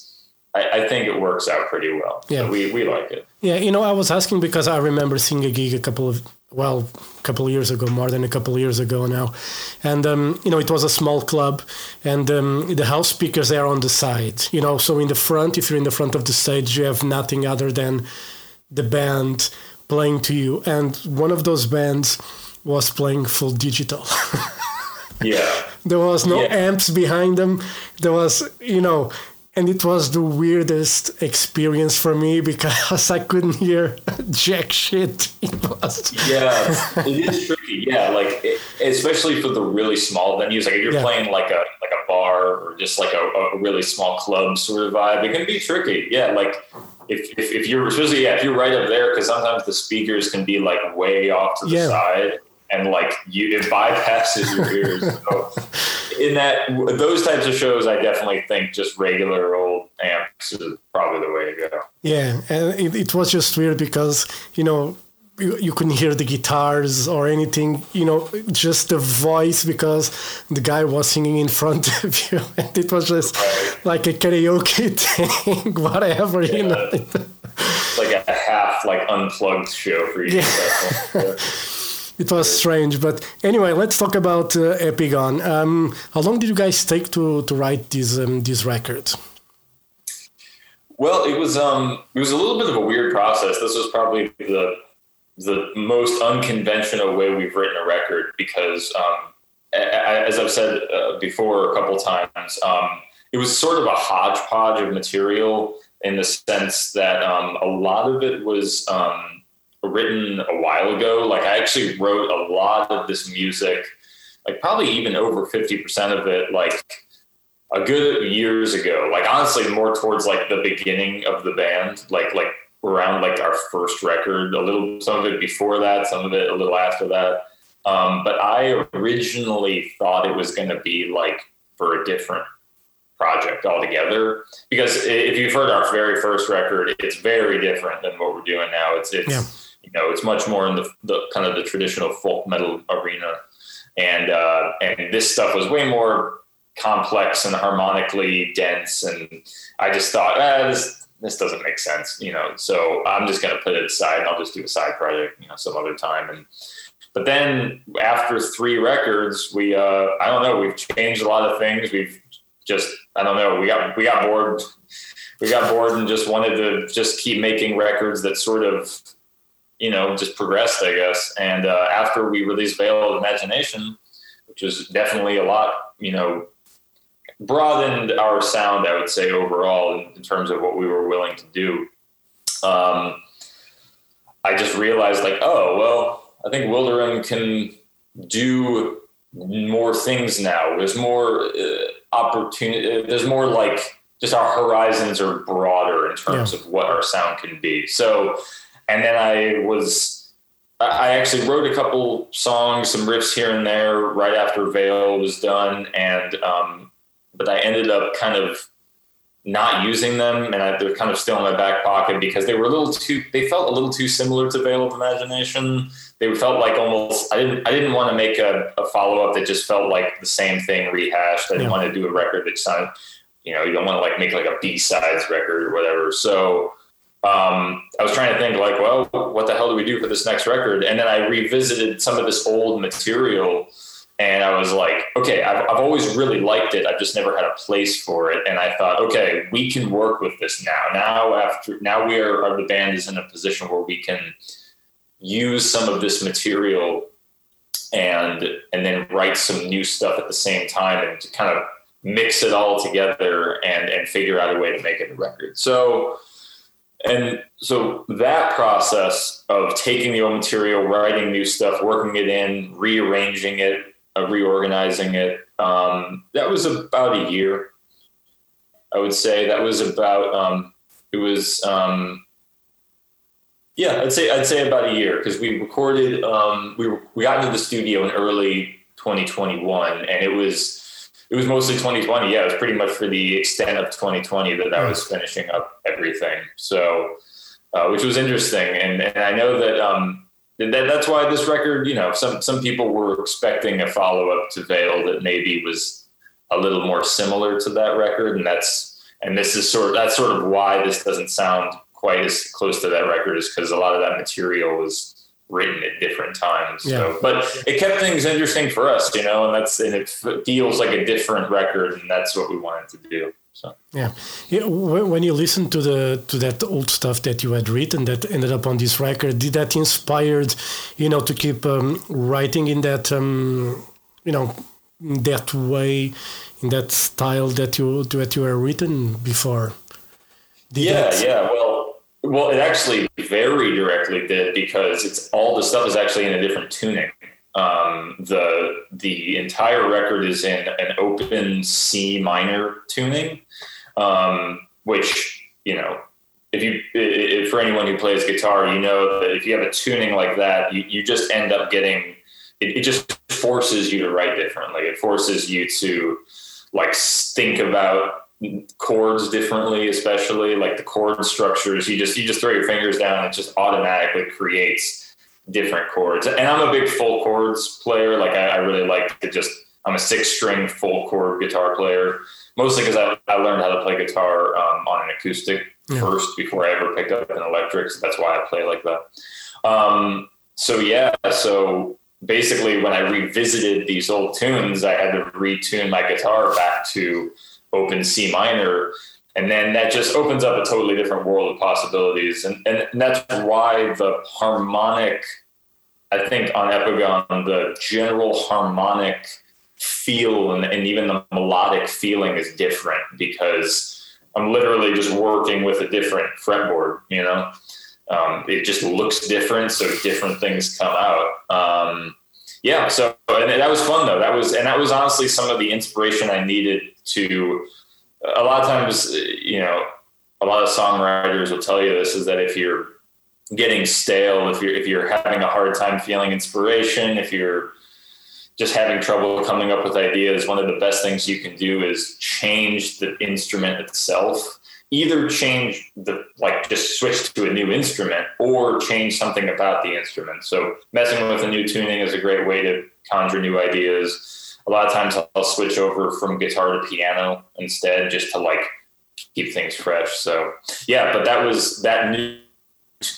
I, I think it works out pretty well Yeah. so we, we like it Yeah, you know, I was asking because I remember seeing a gig a couple of well, a couple of years ago, more than a couple of years ago now, and um, you know, it was a small club, and um, the house speakers are on the side. You know, so in the front, if you're in the front of the stage, you have nothing other than the band playing to you, and one of those bands was playing full digital. yeah There was no Yeah. amps behind them. There was, you know, and it was the weirdest experience for me because I couldn't hear jack shit. It was, Yeah, it is tricky. Yeah, like it, especially for the really small venues. Like if you're Yeah. playing like a like a bar or just like a, a really small club sort of vibe, it can be tricky. Yeah, like if if, if you're especially yeah if you're right up there because sometimes the speakers can be like way off to the Yeah. side and like you it bypasses your ears. So in that those types of shows, I definitely think just regular old amps is probably the way to go. yeah, and it, it was just weird because, you know, you, you couldn't hear the guitars or anything, you know, just the voice because the guy was singing in front of you. And it was just like a karaoke thing, whatever, you know. Like a half like unplugged show for you. Yeah. It was strange, but anyway, let's talk about uh, Epigone. Um, how long did you guys take to, to write this um, this record? Well, it was um it was a little bit of a weird process. This was probably the the most unconventional way we've written a record because um as I've said uh, before a couple times, um, it was sort of a hodgepodge of material in the sense that um, a lot of it was written a while ago. Like I actually wrote a lot of this music, like probably even over fifty percent of it, like a good years ago. Like honestly, more towards like the beginning of the band, like like around like our first record. A little, some of it before that, some of it a little after that. Um, but I originally thought it was going to be like for a different project altogether. Because if you've heard our very first record, it's very different than what we're doing now. It's it's Yeah. You know it's much more in the, the kind of the traditional folk metal arena, and uh, and this stuff was way more complex and harmonically dense. And I just thought, ah, this this doesn't make sense, you know. So I'm just going to put it aside. and I'll just do a side project, you know, some other time. And but then after three records, we uh, I don't know, we've changed a lot of things. We've just I don't know, we got we got bored. We got bored and just wanted to just keep making records that sort of you know just progressed, I guess. And uh, after we released Veil of Imagination, which was definitely a lot, you know, broadened our sound, I would say overall in, in terms of what we were willing to do. Um, I just realized like, oh well, I think Wilderun can do more things now. There's more uh, opportunity. There's more like just our horizons are broader in terms of what our sound can be. So, and then I was, I actually wrote a couple songs, some riffs here and there right after Veil was done. And, um, but I ended up kind of not using them and I, they're kind of still in my back pocket because they were a little too, they felt a little too similar to Veil of Imagination. They felt like almost, I didn't, I didn't want to make a, a follow up that just felt like the same thing rehashed. I didn't Yeah. want to do a record that sounded, you know, you don't want to like make like a B sides record or whatever. So, um, I was trying to think like, well, what the hell do we do for this next record? And then I revisited some of this old material and I was like, okay, I've, I've always really liked it. I've just never had a place for it. And I thought, okay, we can work with this now. Now after, now we are, the band is in a position where we can use some of this material and, and then write some new stuff at the same time and to kind of mix it all together and, and figure out a way to make it a record. So, and so that process of taking the old material, writing new stuff, working it in, rearranging it, uh, reorganizing it. Um, that was about a year. I would say that was about. Um, it was. Um, yeah, I'd say I'd say about a year because we recorded. Um, we we got into the studio in early 2021, and it was it was mostly 2020. Yeah, it was pretty much for the extent of 2020 that I was finishing up everything. So, uh, which was interesting, and, and I know that um, that that's why this record. You know, some some people were expecting a follow up to Veil that maybe was a little more similar to that record, and that's and this is sort of that's sort of why this doesn't sound quite as close to that record is because a lot of that material was written at different times. Yeah. So, but it kept things interesting for us, you know, and that's and it feels like a different record, and that's what we wanted to do. So Yeah, yeah. When you listen to the to that old stuff that you had written that ended up on this record, did that inspired, you know, to keep um, writing in that, um, you know, in that way, in that style that you that you were written before? Did yeah, that- yeah. Well, well, it actually very directly did because it's all the stuff is actually in a different tuning. Um, the the entire record is in an open C minor tuning, um, which you know, if you i i for anyone who plays guitar, you know that if you have a tuning like that, you, you just end up getting it, it just forces you to write differently. It forces you to like think about chords differently, especially like the chord structures. You just you just throw your fingers down, it just automatically creates different chords. And I'm a big full chords player. Like I, I really like to just I'm a six string full chord guitar player, mostly because I, I learned how to play guitar um, on an acoustic Yeah. first before I ever picked up an electric. So that's why I play like that. Um, so yeah, so basically when I revisited these old tunes, I had to retune my guitar back to open C minor. And then that just opens up a totally different world of possibilities. And, and that's why the harmonic, I think on Epigone, the general harmonic feel and, and even the melodic feeling is different because I'm literally just working with a different fretboard, you know? Um, it just looks different, so different things come out. Um, yeah, so and that was fun though. That was and that was honestly some of the inspiration I needed to. A lot of times, you know, a lot of songwriters will tell you this is that if you're getting stale, if you're if you're having a hard time feeling inspiration, if you're just having trouble coming up with ideas, one of the best things you can do is change the instrument itself either change the like just switch to a new instrument or change something about the instrument. So messing with a new tuning is a great way to conjure new ideas. A lot of times I'll switch over from guitar to piano instead just to like keep things fresh. So yeah, but that was that new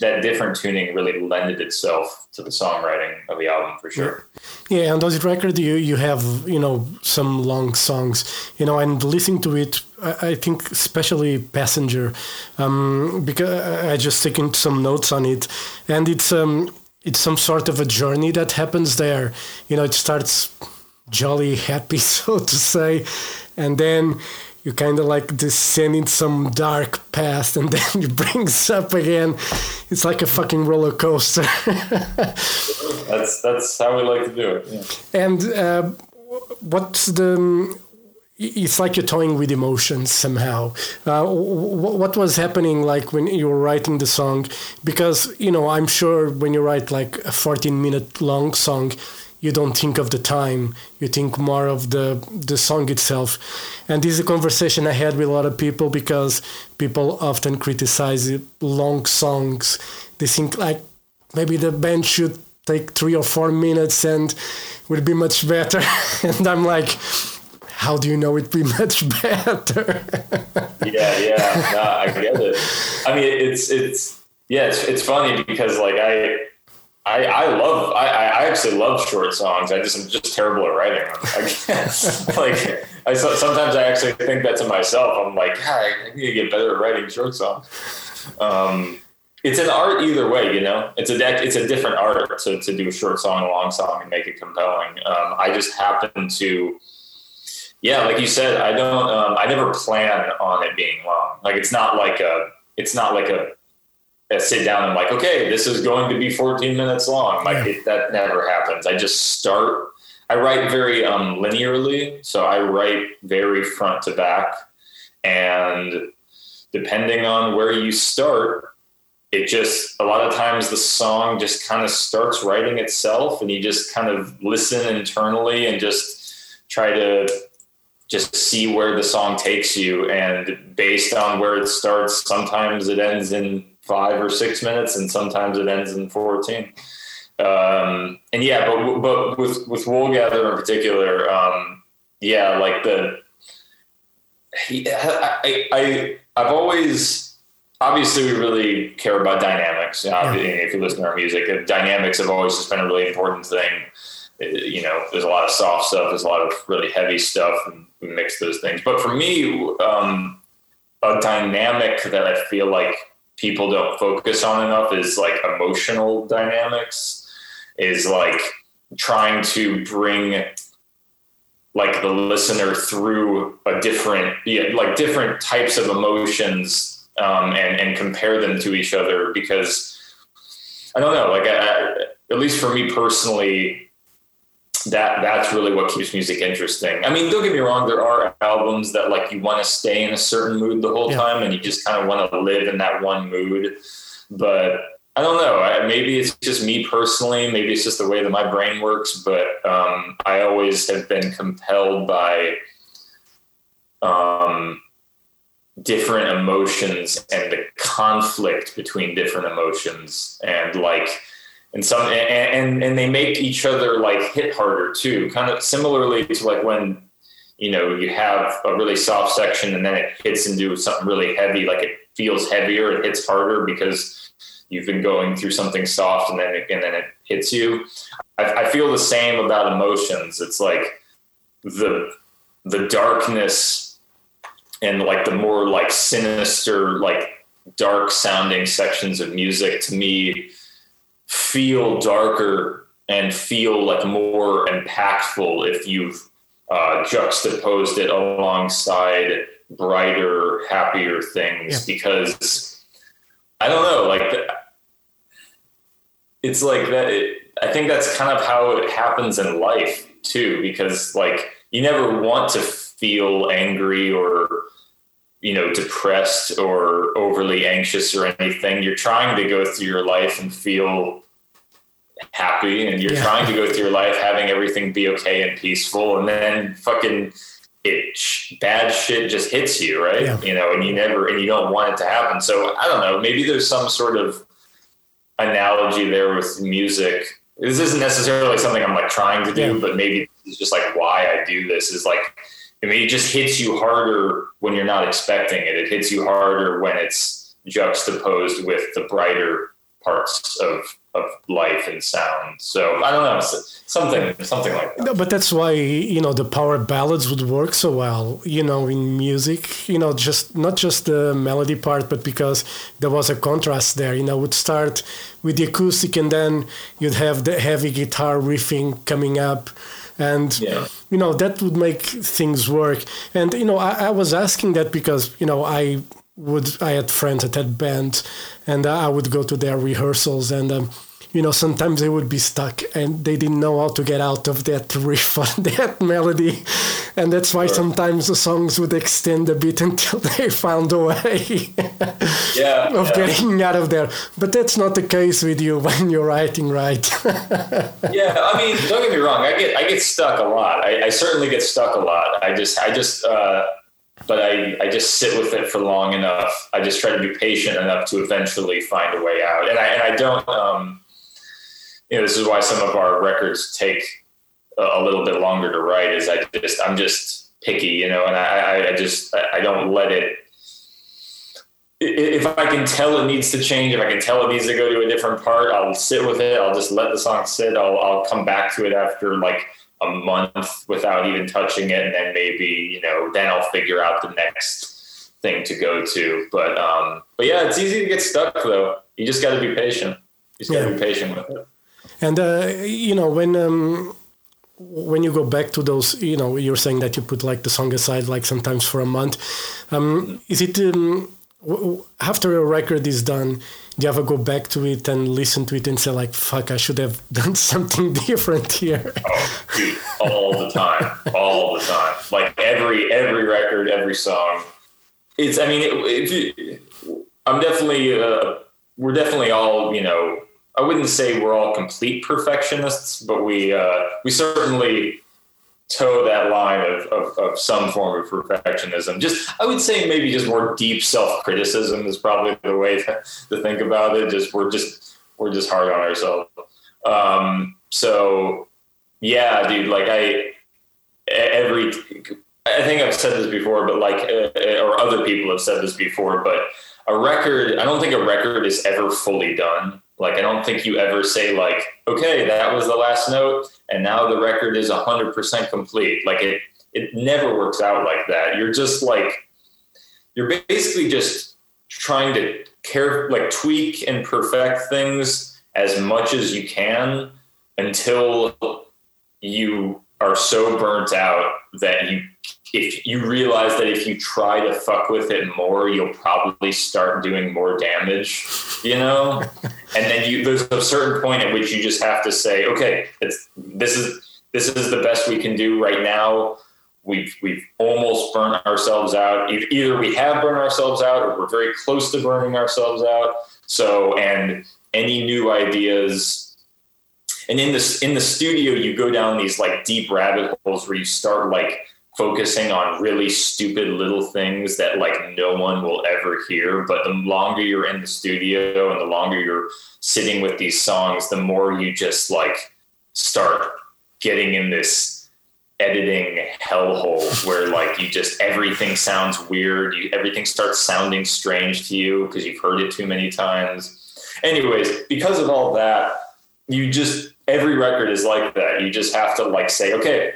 that different tuning really lended itself to the songwriting of the album for sure. Yeah, on those record you you have you know some long songs, you know, and listening to it, I, I think especially Passenger, um, because I just taken some notes on it, and it's um it's some sort of a journey that happens there. You know, it starts jolly happy, so to say, and then you kind of like descend in some dark past and then it brings up again it's like a fucking roller coaster That's that's how we like to do it. Yeah. and uh, what's the it's like you're toying with emotions somehow uh, wh- what was happening like when you were writing the song because you know i'm sure when you write like a 14 minute long song you don't think of the time you think more of the the song itself and this is a conversation i had with a lot of people because people often criticize long songs they think like maybe the band should take three or four minutes and would be much better and i'm like how do you know it'd be much better yeah, yeah, no, I get it. I mean, it's it's yeah, it's it's funny because like I. I, I love I, I actually love short songs. I just I'm just terrible at writing them. I like I sometimes I actually think that to myself. I'm like, God, I need to get better at writing short songs. Um, it's an art either way, you know. It's a. It's a different art to to do a short song, a long song, and make it compelling. Um, I just happen to yeah, like you said, I don't. Um, I never plan on it being long. Like it's not like a. It's not like a. sit down and like, okay, this is going to be 14 minutes long. Like Yeah. it, that never happens. I just start. I write very um, linearly, so I write very front to back, and depending on where you start, it just a lot of times the song just kind of starts writing itself, and you just kind of listen internally and just try to just see where the song takes you, and based on where it starts, sometimes it ends in five or six minutes, and sometimes it ends in fourteen. Um, and yeah, but but with with Woolgatherer in particular, um, yeah, like the I, I I've always obviously we really care about dynamics. yeah. If you listen to our music, dynamics have always just been a really important thing. Uh, you know, there's a lot of soft stuff, there's a lot of really heavy stuff, and we mix those things. But for me, um, a dynamic that I feel like people don't focus on enough is like emotional dynamics is like trying to bring like the listener through a different yeah, like different types of emotions um, and and compare them to each other because I don't know like I, at least for me personally that that's really what keeps music interesting. I mean, don't get me wrong, there are albums that like you want to stay in a certain mood the whole yeah. time and you just kind of want to live in that one mood. But I don't know. I, maybe it's just me personally. Maybe it's just the way that my brain works. But um, I always have been compelled by um, different emotions and the conflict between different emotions, and like, and some, and, and they make each other like hit harder too. Kind of similarly to like when you know you have a really soft section and then it hits into something really heavy. Like it feels heavier. It hits harder because you've been going through something soft and then it, and then it hits you. I, I feel the same about emotions. It's like the the darkness and like the more like sinister, like dark sounding sections of music to me feel darker and feel like more impactful if you've uh, juxtaposed it alongside brighter, happier things yeah. because I don't know, like it's like that. It, I think that's kind of how it happens in life too, because like you never want to feel angry or you know depressed or overly anxious or anything. You're trying to go through your life and feel happy, and you're yeah. trying to go through your life having everything be okay and peaceful, and then fucking it bad shit just hits you, right? Yeah. You know, and you never and you don't want it to happen. So I don't know. Maybe there's some sort of analogy there with music. This isn't necessarily something I'm like trying to do, yeah. but maybe it's just like why I do this is like, I mean, it just hits you harder when you're not expecting it. It hits you harder when it's juxtaposed with the brighter parts of of life and sound. So I don't know, something something like that. No, but that's why you know the power ballads would work so well. You know, in music, you know, just not just the melody part, but because there was a contrast there. You know, would start with the acoustic, and then you'd have the heavy guitar riffing coming up. And yeah. you know that would make things work. And you know, I, I was asking that because you know I would I had friends that had bands, and I would go to their rehearsals, and um, you know sometimes they would be stuck and they didn't know how to get out of that riff or that melody, and that's why sometimes the songs would extend a bit until they found a way yeah, of yeah. getting out of there. But that's not the case with you when you're writing, right? yeah, I mean, don't get me wrong. I get I get stuck a lot. I, I certainly get stuck a lot. I just I just. Uh, but I, I just sit with it for long enough. I just try to be patient enough to eventually find a way out. And I, and I don't, um, you know, this is why some of our records take a, a, little bit longer to write is I just, I'm just picky, you know, and I, I just, I don't let it, if I can tell it needs to change, if I can tell it needs to go to a different part, I'll sit with it. I'll just let the song sit. I'll, I'll come back to it after like a month without even touching it, and then maybe you know then I'll figure out the next thing to go to. But um, but yeah, it's easy to get stuck though. You just got to be patient. You just got to yeah. be patient with it. And uh, you know when. Um when you go back to those, you know, you're saying that you put like the song aside, like sometimes for a month. Um, is it um, after a record is done, do you ever go back to it and listen to it and say like, "Fuck, I should have done something different here"? Oh, dude, all the time, all the time. Like every every record, every song. It's. I mean, I'm definitely. Uh, we're definitely all. You know, I wouldn't say we're all complete perfectionists, but we uh, we certainly toe that line of, of, of, some form of perfectionism. Just, I would say maybe just more deep self criticism is probably the way to, to, think about it. Just we're just we're just hard on ourselves. Um, so yeah, dude, like I every I think I've said this before, but like uh, or other people have said this before, but a record, I don't think a record is ever fully done. Like, I don't think you ever say, like, okay, that was the last note, and now the record is 100% complete. Like, it, it never works out like that. You're just like, you're basically just trying to care, like, tweak and perfect things as much as you can until you are so burnt out that you if you realize that if you try to fuck with it more, you'll probably start doing more damage, you know? and then you there's a certain point at which you just have to say, okay, it's this is this is the best we can do right now. We've we've almost burnt ourselves out. Either we have burned ourselves out or we're very close to burning ourselves out. So and any new ideas and in this in the studio you go down these like deep rabbit holes where you start like focusing on really stupid little things that like no one will ever hear. But the longer you're in the studio and the longer you're sitting with these songs, the more you just like start getting in this editing hellhole where like you just everything sounds weird. You everything starts sounding strange to you because you've heard it too many times. Anyways, because of all that, you just every record is like that. You just have to like say, okay,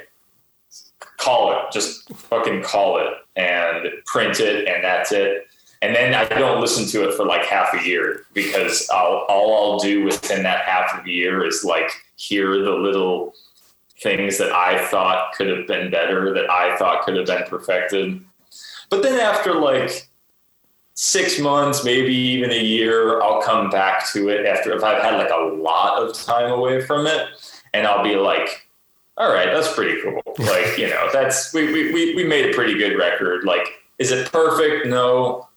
call it, just fucking call it and print it, and that's it. And then I don't listen to it for like half a year because I'll, all I'll do within that half of a year is like hear the little things that I thought could have been better, that I thought could have been perfected. But then after like six months, maybe even a year, I'll come back to it after if I've had like a lot of time away from it. And I'll be like, all right, that's pretty cool. Like, you know, that's we, we, we made a pretty good record. Like, is it perfect? No,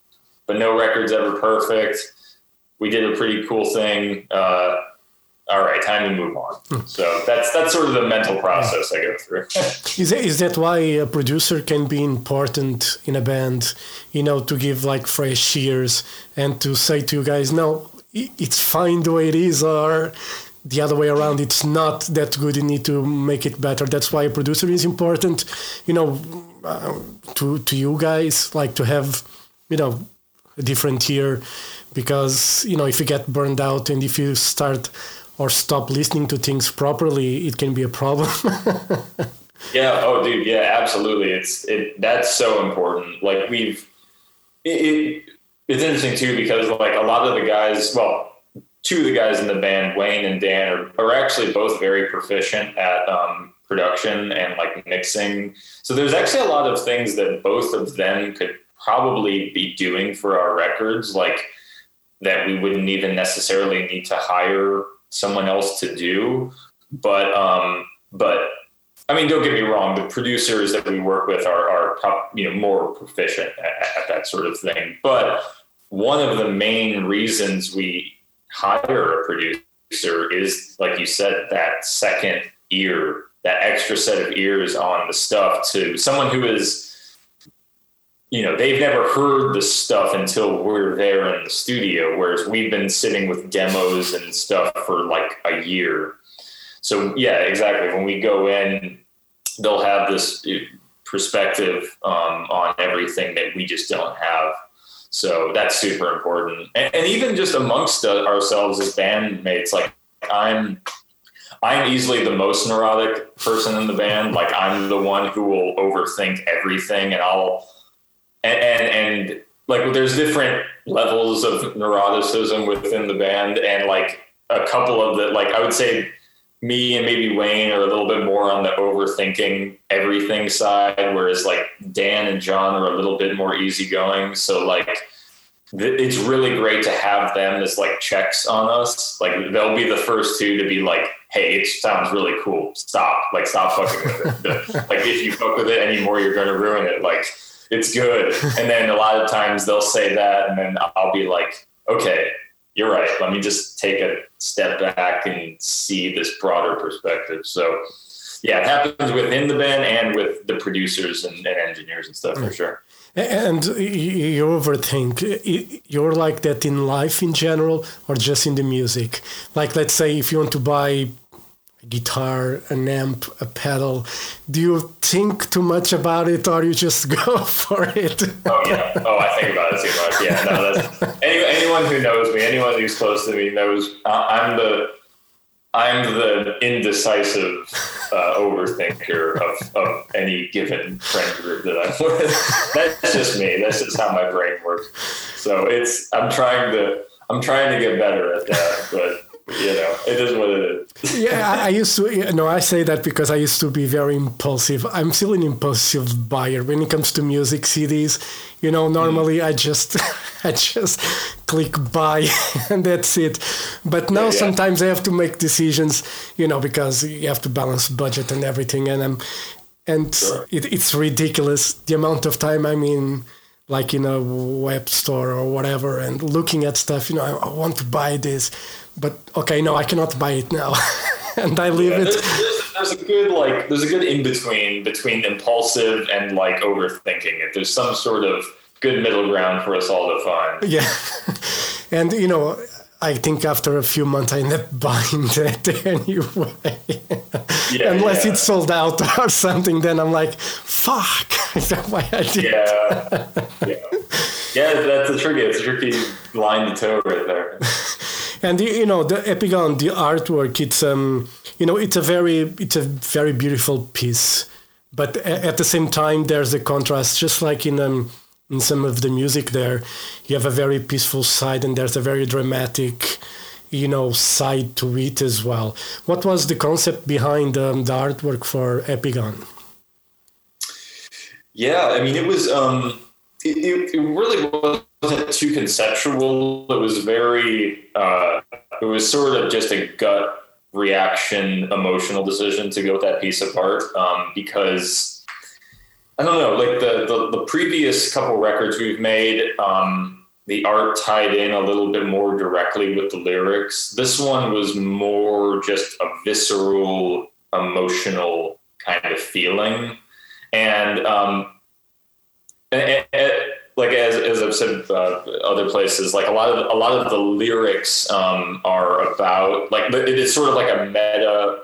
but no record's ever perfect. We did a pretty cool thing. Uh, all right, time to move on. Hmm. So that's that's sort of the mental process I go through. is that, is that why a producer can be important in a band? You know, to give like fresh ears and to say to you guys, no, it's fine the way it is, or the other way around. It's not that good. You need to make it better. That's why a producer is important you know uh, to to you guys like to have you know a different ear because you know if you get burned out and if you start or stop listening to things properly it can be a problem. Yeah. Oh dude. Yeah absolutely. It's it that's so important. Like we've it, it it's interesting too because like a lot of the guys well two of the guys in the band, Wayne and Dan, are, are actually both very proficient at um, production and like mixing. So there's actually a lot of things that both of them could probably be doing for our records, like that we wouldn't even necessarily need to hire someone else to do. But um, but I mean, don't get me wrong. The producers that we work with are, are you know more proficient at, at that sort of thing. But one of the main reasons we hire a producer is, like you said, that second ear, that extra set of ears on the stuff to someone who is, you know, they've never heard the stuff until we're there in the studio, whereas we've been sitting with demos and stuff for like a year. So, yeah, exactly. When we go in, they'll have this perspective um, on everything that we just don't have so that's super important. And, and even just amongst ourselves as bandmates, like I'm, I'm easily the most neurotic person in the band. Like I'm the one who will overthink everything, and I'll, and and, and like there's different levels of neuroticism within the band, and like a couple of the like I would say me and maybe Wayne are a little bit more on the overthinking everything side, whereas like Dan and John are a little bit more easygoing. So like it's really great to have them as like checks on us. Like they'll be the first two to be like, "Hey, it sounds really cool. Stop! Like stop fucking with it. like if you fuck with it anymore, you're to ruin it. Like it's good." And then a lot of times they'll say that, and then I'll be like, "Okay, you're right. Let me just take a step back and see this broader perspective." So. Yeah, it happens within the band and with the producers and, and engineers and stuff for mm. sure. And you overthink. You're like that in life in general, or just in the music. Like, let's say, if you want to buy guitar, an amp, a pedal, do you think too much about it, or you just go for it? oh yeah. Oh, I think about it too much. Yeah. No. That's, any, anyone who knows me, anyone who's close to me knows I'm the I'm the indecisive uh, overthinker of, of any given friend group that I'm with. That's just me. That's just how my brain works. So it's I'm trying to I'm trying to get better at that, but you know, it is what it is. yeah, I, I, used to. You know, I say that because I used to be very impulsive. I'm still an impulsive buyer when it comes to music CDs. You know, normally mm. I just, I just click buy and that's it. But now yeah, yeah. sometimes I have to make decisions. You know, because you have to balance budget and everything, and I'm, and sure. it, it's ridiculous the amount of time I'm in like in a web store or whatever and looking at stuff you know I, I, want to buy this but okay, no, I cannot buy it now, and I leave yeah, it. There's, there's, there's, a good like there's a good in between between impulsive and like overthinking it. There's some sort of good middle ground for us all to find. Yeah, and you know. I think after a few months I end up buying that anyway. Yeah, Unless yeah. it's sold out or something, then I'm like, fuck. Is that why I did? Yeah. yeah. Yeah, that's a tricky, it's a tricky line to toe right there and you know the Epigone the artwork it's um you know it's a very it's a very beautiful piece but at the same time there's a contrast just like in um in some of the music there you have a very peaceful side and there's a very dramatic you know side to it as well what was the concept behind um, the artwork for Epigone yeah i mean it was um it, it, it really was wasn't too conceptual. It was very, uh, it was sort of just a gut reaction, emotional decision to go with that piece of art um, because I don't know, like the, the, the previous couple records we've made, um, the art tied in a little bit more directly with the lyrics. This one was more just a visceral, emotional kind of feeling, and um, and, and, like as, as I've said uh, other places, like a lot of a lot of the lyrics um, are about like it is sort of like a meta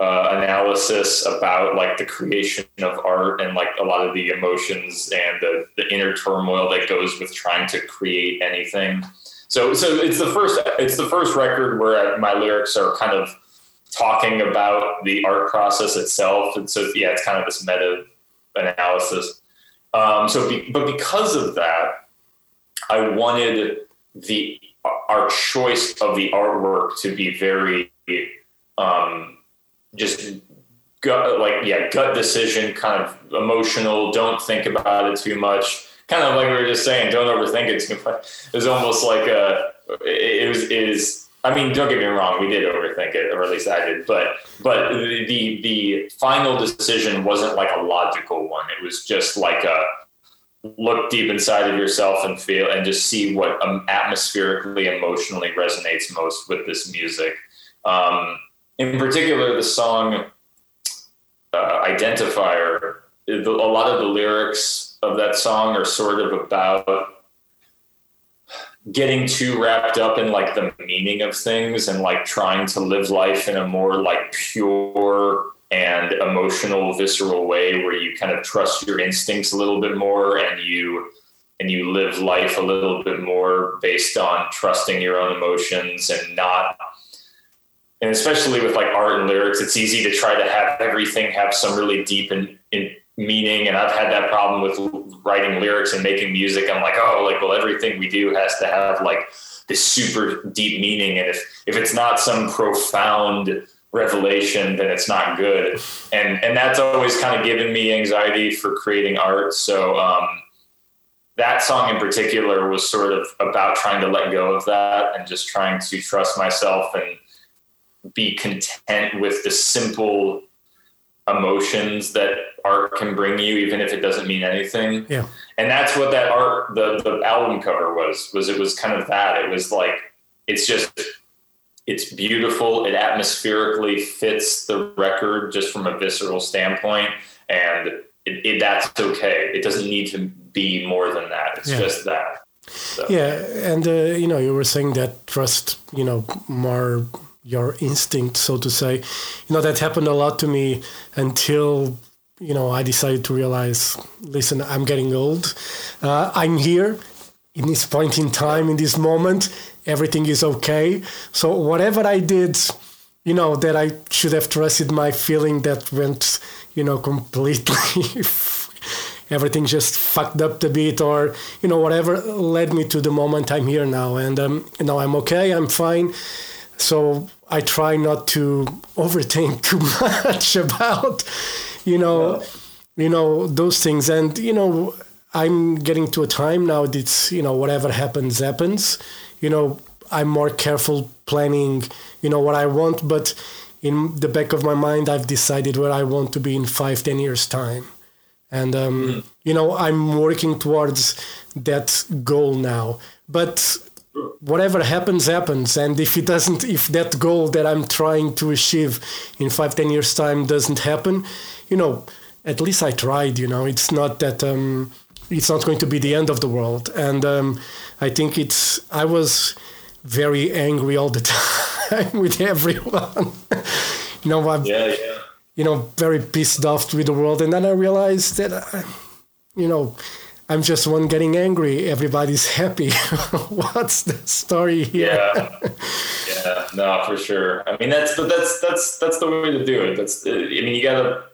uh, analysis about like the creation of art and like a lot of the emotions and the, the inner turmoil that goes with trying to create anything. So so it's the first it's the first record where my lyrics are kind of talking about the art process itself, and so yeah, it's kind of this meta analysis. Um, so, be, but because of that, I wanted the our choice of the artwork to be very um, just gut, like yeah, gut decision, kind of emotional. Don't think about it too much. Kind of like we were just saying, don't overthink it too much. It was almost like a. It was is. I mean, don't get me wrong, we did overthink it, or at least I did. But but the the final decision wasn't like a logical one. It was just like a look deep inside of yourself and feel and just see what um, atmospherically, emotionally resonates most with this music. Um, in particular, the song uh, "Identifier." A lot of the lyrics of that song are sort of about getting too wrapped up in like the meaning of things and like trying to live life in a more like pure and emotional visceral way where you kind of trust your instincts a little bit more and you and you live life a little bit more based on trusting your own emotions and not and especially with like art and lyrics it's easy to try to have everything have some really deep in meaning. And i've had that problem with writing lyrics and making music. I'm like oh like well everything we do has to have like this super deep meaning. And if if it's not some profound revelation then it's not good. And and that's always kind of given me anxiety for creating art. So um that song in particular was sort of about trying to let go of that and just trying to trust myself and be content with the simple emotions that art can bring you even if it doesn't mean anything. Yeah. and that's what that art the the album cover was was it was kind of that. It was like it's just it's beautiful. It atmospherically fits the record just from a visceral standpoint. And it, it, that's okay. It doesn't need to be more than that. It's Yeah. just that. So, Yeah, and uh, you know, you were saying that trust, you know, more your instinct, so to say. You know, that happened a lot to me until you know I decided to realize, listen, I'm getting old. Uh, I'm here in this point in time, in this moment. Everything is okay. So whatever I did, you know, that I should have trusted my feeling that went, you know, completely everything just fucked up a bit or you know whatever led me to the moment i'm here now and um, i'm okay i'm fine so i try not to overthink too much about you know you know those things. And you know i'm getting to a time now that's you know whatever happens happens. You know i'm more careful planning you know what i want. But in the back of my mind i've decided where i want to be in five ten years time. And um, you know i'm working towards that goal now. But whatever happens happens. And if it doesn't if that goal that i'm trying to achieve in five ten years time doesn't happen you know at least i tried you know. It's not that um, it's not going to be the end of the world. And um, i think it's i was very angry all the time with everyone. You know i'm yeah yeah. you know, very pissed off with the world. And then I realized that, uh, you know, I'm just one getting angry. Everybody's happy. What's the story here? yeah yeah no for sure i mean that's but that's that's that's the way to do it that's the, i mean you gotta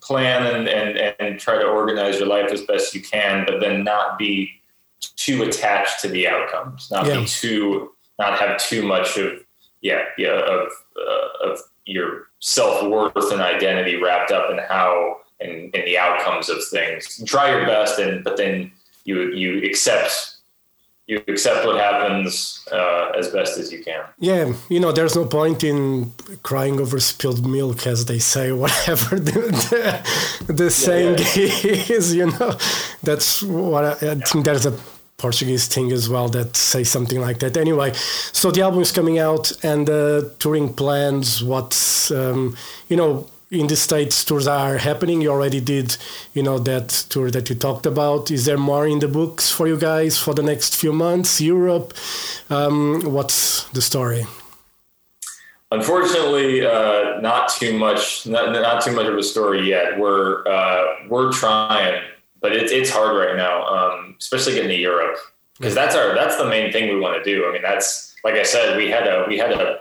plan and, and and try to organize your life as best you can but then not be too attached to the outcomes not Yeah. be too not have too much of yeah yeah of uh, of your self-worth and identity wrapped up in how and in the outcomes of things You try your best and but then you you accept you accept what happens uh, as best as you can. Yeah, you know, there's no point in crying over spilled milk, as they say, whatever the, the, the saying is, you know. That's what I, I think there's a Portuguese thing as well that says something like that. Anyway, so the album is coming out and uh, touring plans, what's, um, you know, in the States tours are happening. You already did, you know, that tour that you talked about. Is there more in the books for you guys for the next few months? Europe? Um, what's the story? Unfortunately, uh, not too much. Not, not too much of a story yet. We're uh, we're trying, but it's it's hard right now, um, especially getting to Europe because that's our that's the main thing we want to do. I mean, that's like I said, we had a we had a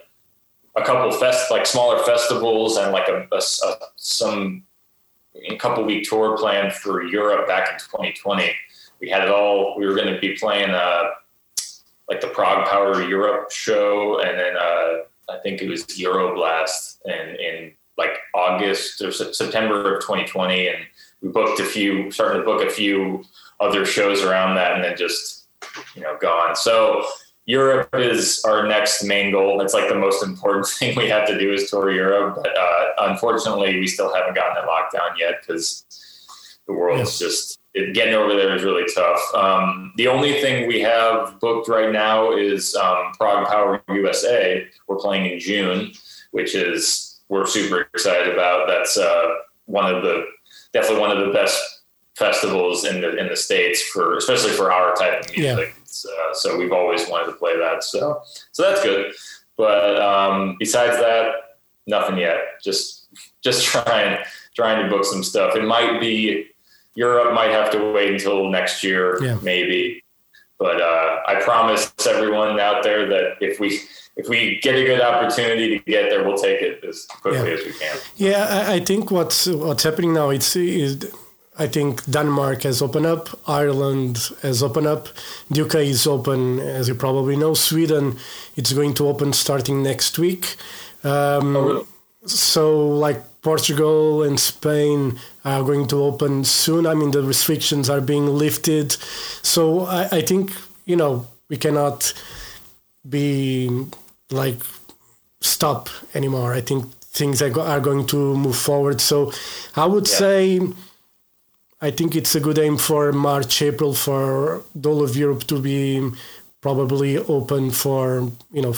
a couple fest like smaller festivals and like a, a, some a couple week tour planned for Europe back in 2020. We had it all. We were going to be playing uh, like the ProgPower Europe show, and then uh, I think it was Euroblast, and in like August or Se- September of 2020, and we booked a few, starting to book a few other shows around that, and then just you know gone. So Europe is our next main goal. It's like the most important thing we have to do is tour Europe. But uh, unfortunately, we still haven't gotten it locked down yet because the world world's just it, getting over there is really tough. Um, the only thing we have booked right now is um, ProgPower USA. We're playing in June, which is we're super excited about. That's uh, one of the definitely one of the best festivals in the in the states for especially for our type of Yeah. music. Uh, so we've always wanted to play that. So so that's good. But um, besides that, nothing yet. Just just trying trying to book some stuff. It might be Europe. Might have to wait until next year, Yeah. maybe. But uh, I promise everyone out there that if we if we get a good opportunity to get there, we'll take it as quickly Yeah. as we can. Yeah, I, I think what's what's happening now it's is I think Denmark has opened up, Ireland has opened up, the UK is open, as you probably know. Sweden, it's going to open starting next week. Um, Oh, really? So, like Portugal and Spain are going to open soon. I mean, the restrictions are being lifted. So I, I think, you know, we cannot be like stop anymore. I think things are, go- are going to move forward. So I would Yeah. say I think it's a good aim for March, April for all of Europe to be probably open for you know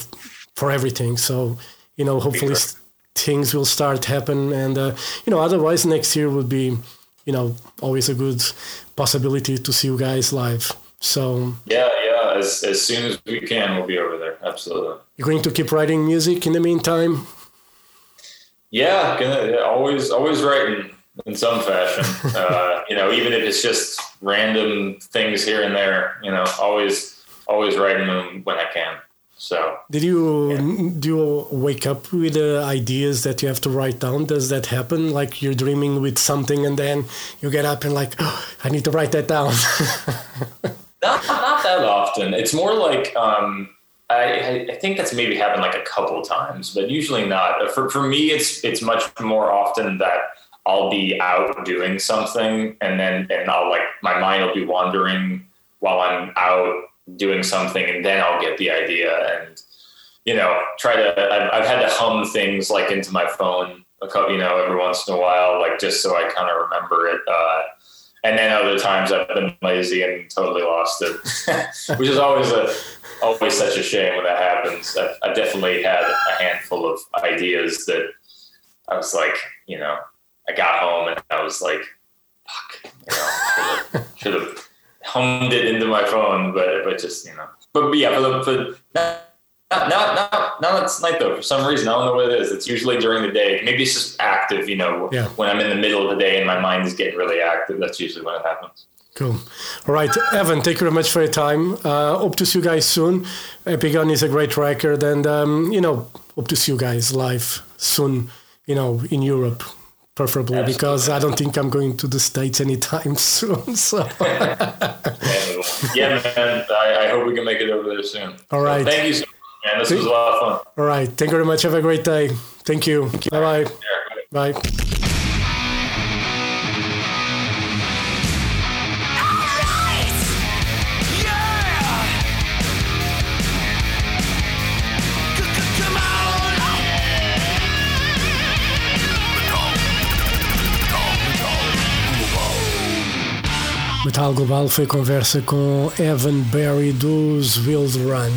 for everything. So you know hopefully s- things will start happen, and uh, you know otherwise next year would be you know always a good possibility to see you guys live. So Yeah, yeah. As as soon as we can, we'll be over there. Absolutely. you're going to keep writing music in the meantime. Yeah, gonna yeah, always always writing in some fashion. uh, you know, even if it's just random things here and there. You know, always always writing them when I can. So Did you do you wake up with uh, ideas that you have to write down? Does that happen? Like you're dreaming with something and then you get up and like, oh, I need to write that down. not not that often. It's more like um, I I- I think that's maybe happened like a couple times, but usually not. For for me, it's it's much more often that I'll be out doing something and then and I'll like my mind will be wandering while I'm out doing something and then I'll get the idea and you know try to I've, I've had to hum things like into my phone a couple you know every once in a while like just so I kind of remember it. Uh, and then other times I've been lazy and totally lost it, which is always a always such a shame when that happens. I've, I've definitely had a handful of ideas that I was like, you know, I got home and I was like, fuck, you know, should have hummed it into my phone, but but just you know, but, but yeah, for the for not not not not last night though. For some reason, I don't know what it is. It's usually during the day. Maybe it's just active. You know, Yeah. when I'm in the middle of the day and my mind is getting really active. That's usually when it happens. cool. All right, Evan, thank you very much for your time. Uh, hope to see you guys soon. Epigone is a great record, and um, you know, hope to see you guys live soon. You know, in Europe. Preferably because I don't think I'm going to the States anytime soon. So, yeah, man. I, I hope we can make it over there soon. All right. So thank you so much, man. This was a lot of fun. all right. Thank you very much. Have a great day. Thank you. Bye bye. Yeah, bye. Metal Global foi conversa com Evan Barry dos Wild Run.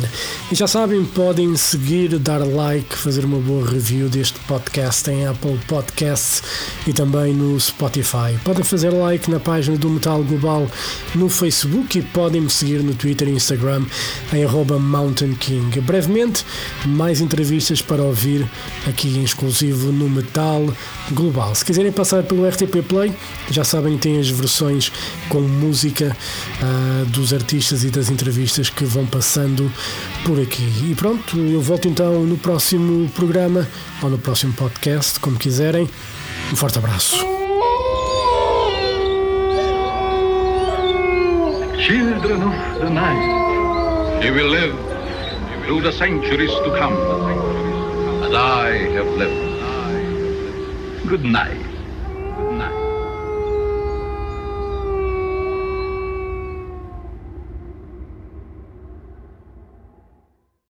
E já sabem, podem seguir, dar like, fazer uma boa review deste podcast em Apple Podcasts e também no Spotify. Podem fazer like na página do Metal Global no Facebook e podem me seguir no Twitter e Instagram em Mountain King. Brevemente, mais entrevistas para ouvir aqui em exclusivo no Metal Global. Se quiserem passar pelo RTP Play, já sabem que tem as versões com música ah, dos artistas e das entrevistas que vão passando por aqui. E pronto, eu volto então no próximo programa ou no próximo podcast, como quiserem. Um forte abraço. Children of the night, you will live through the centuries to come, as I have lived. Good night.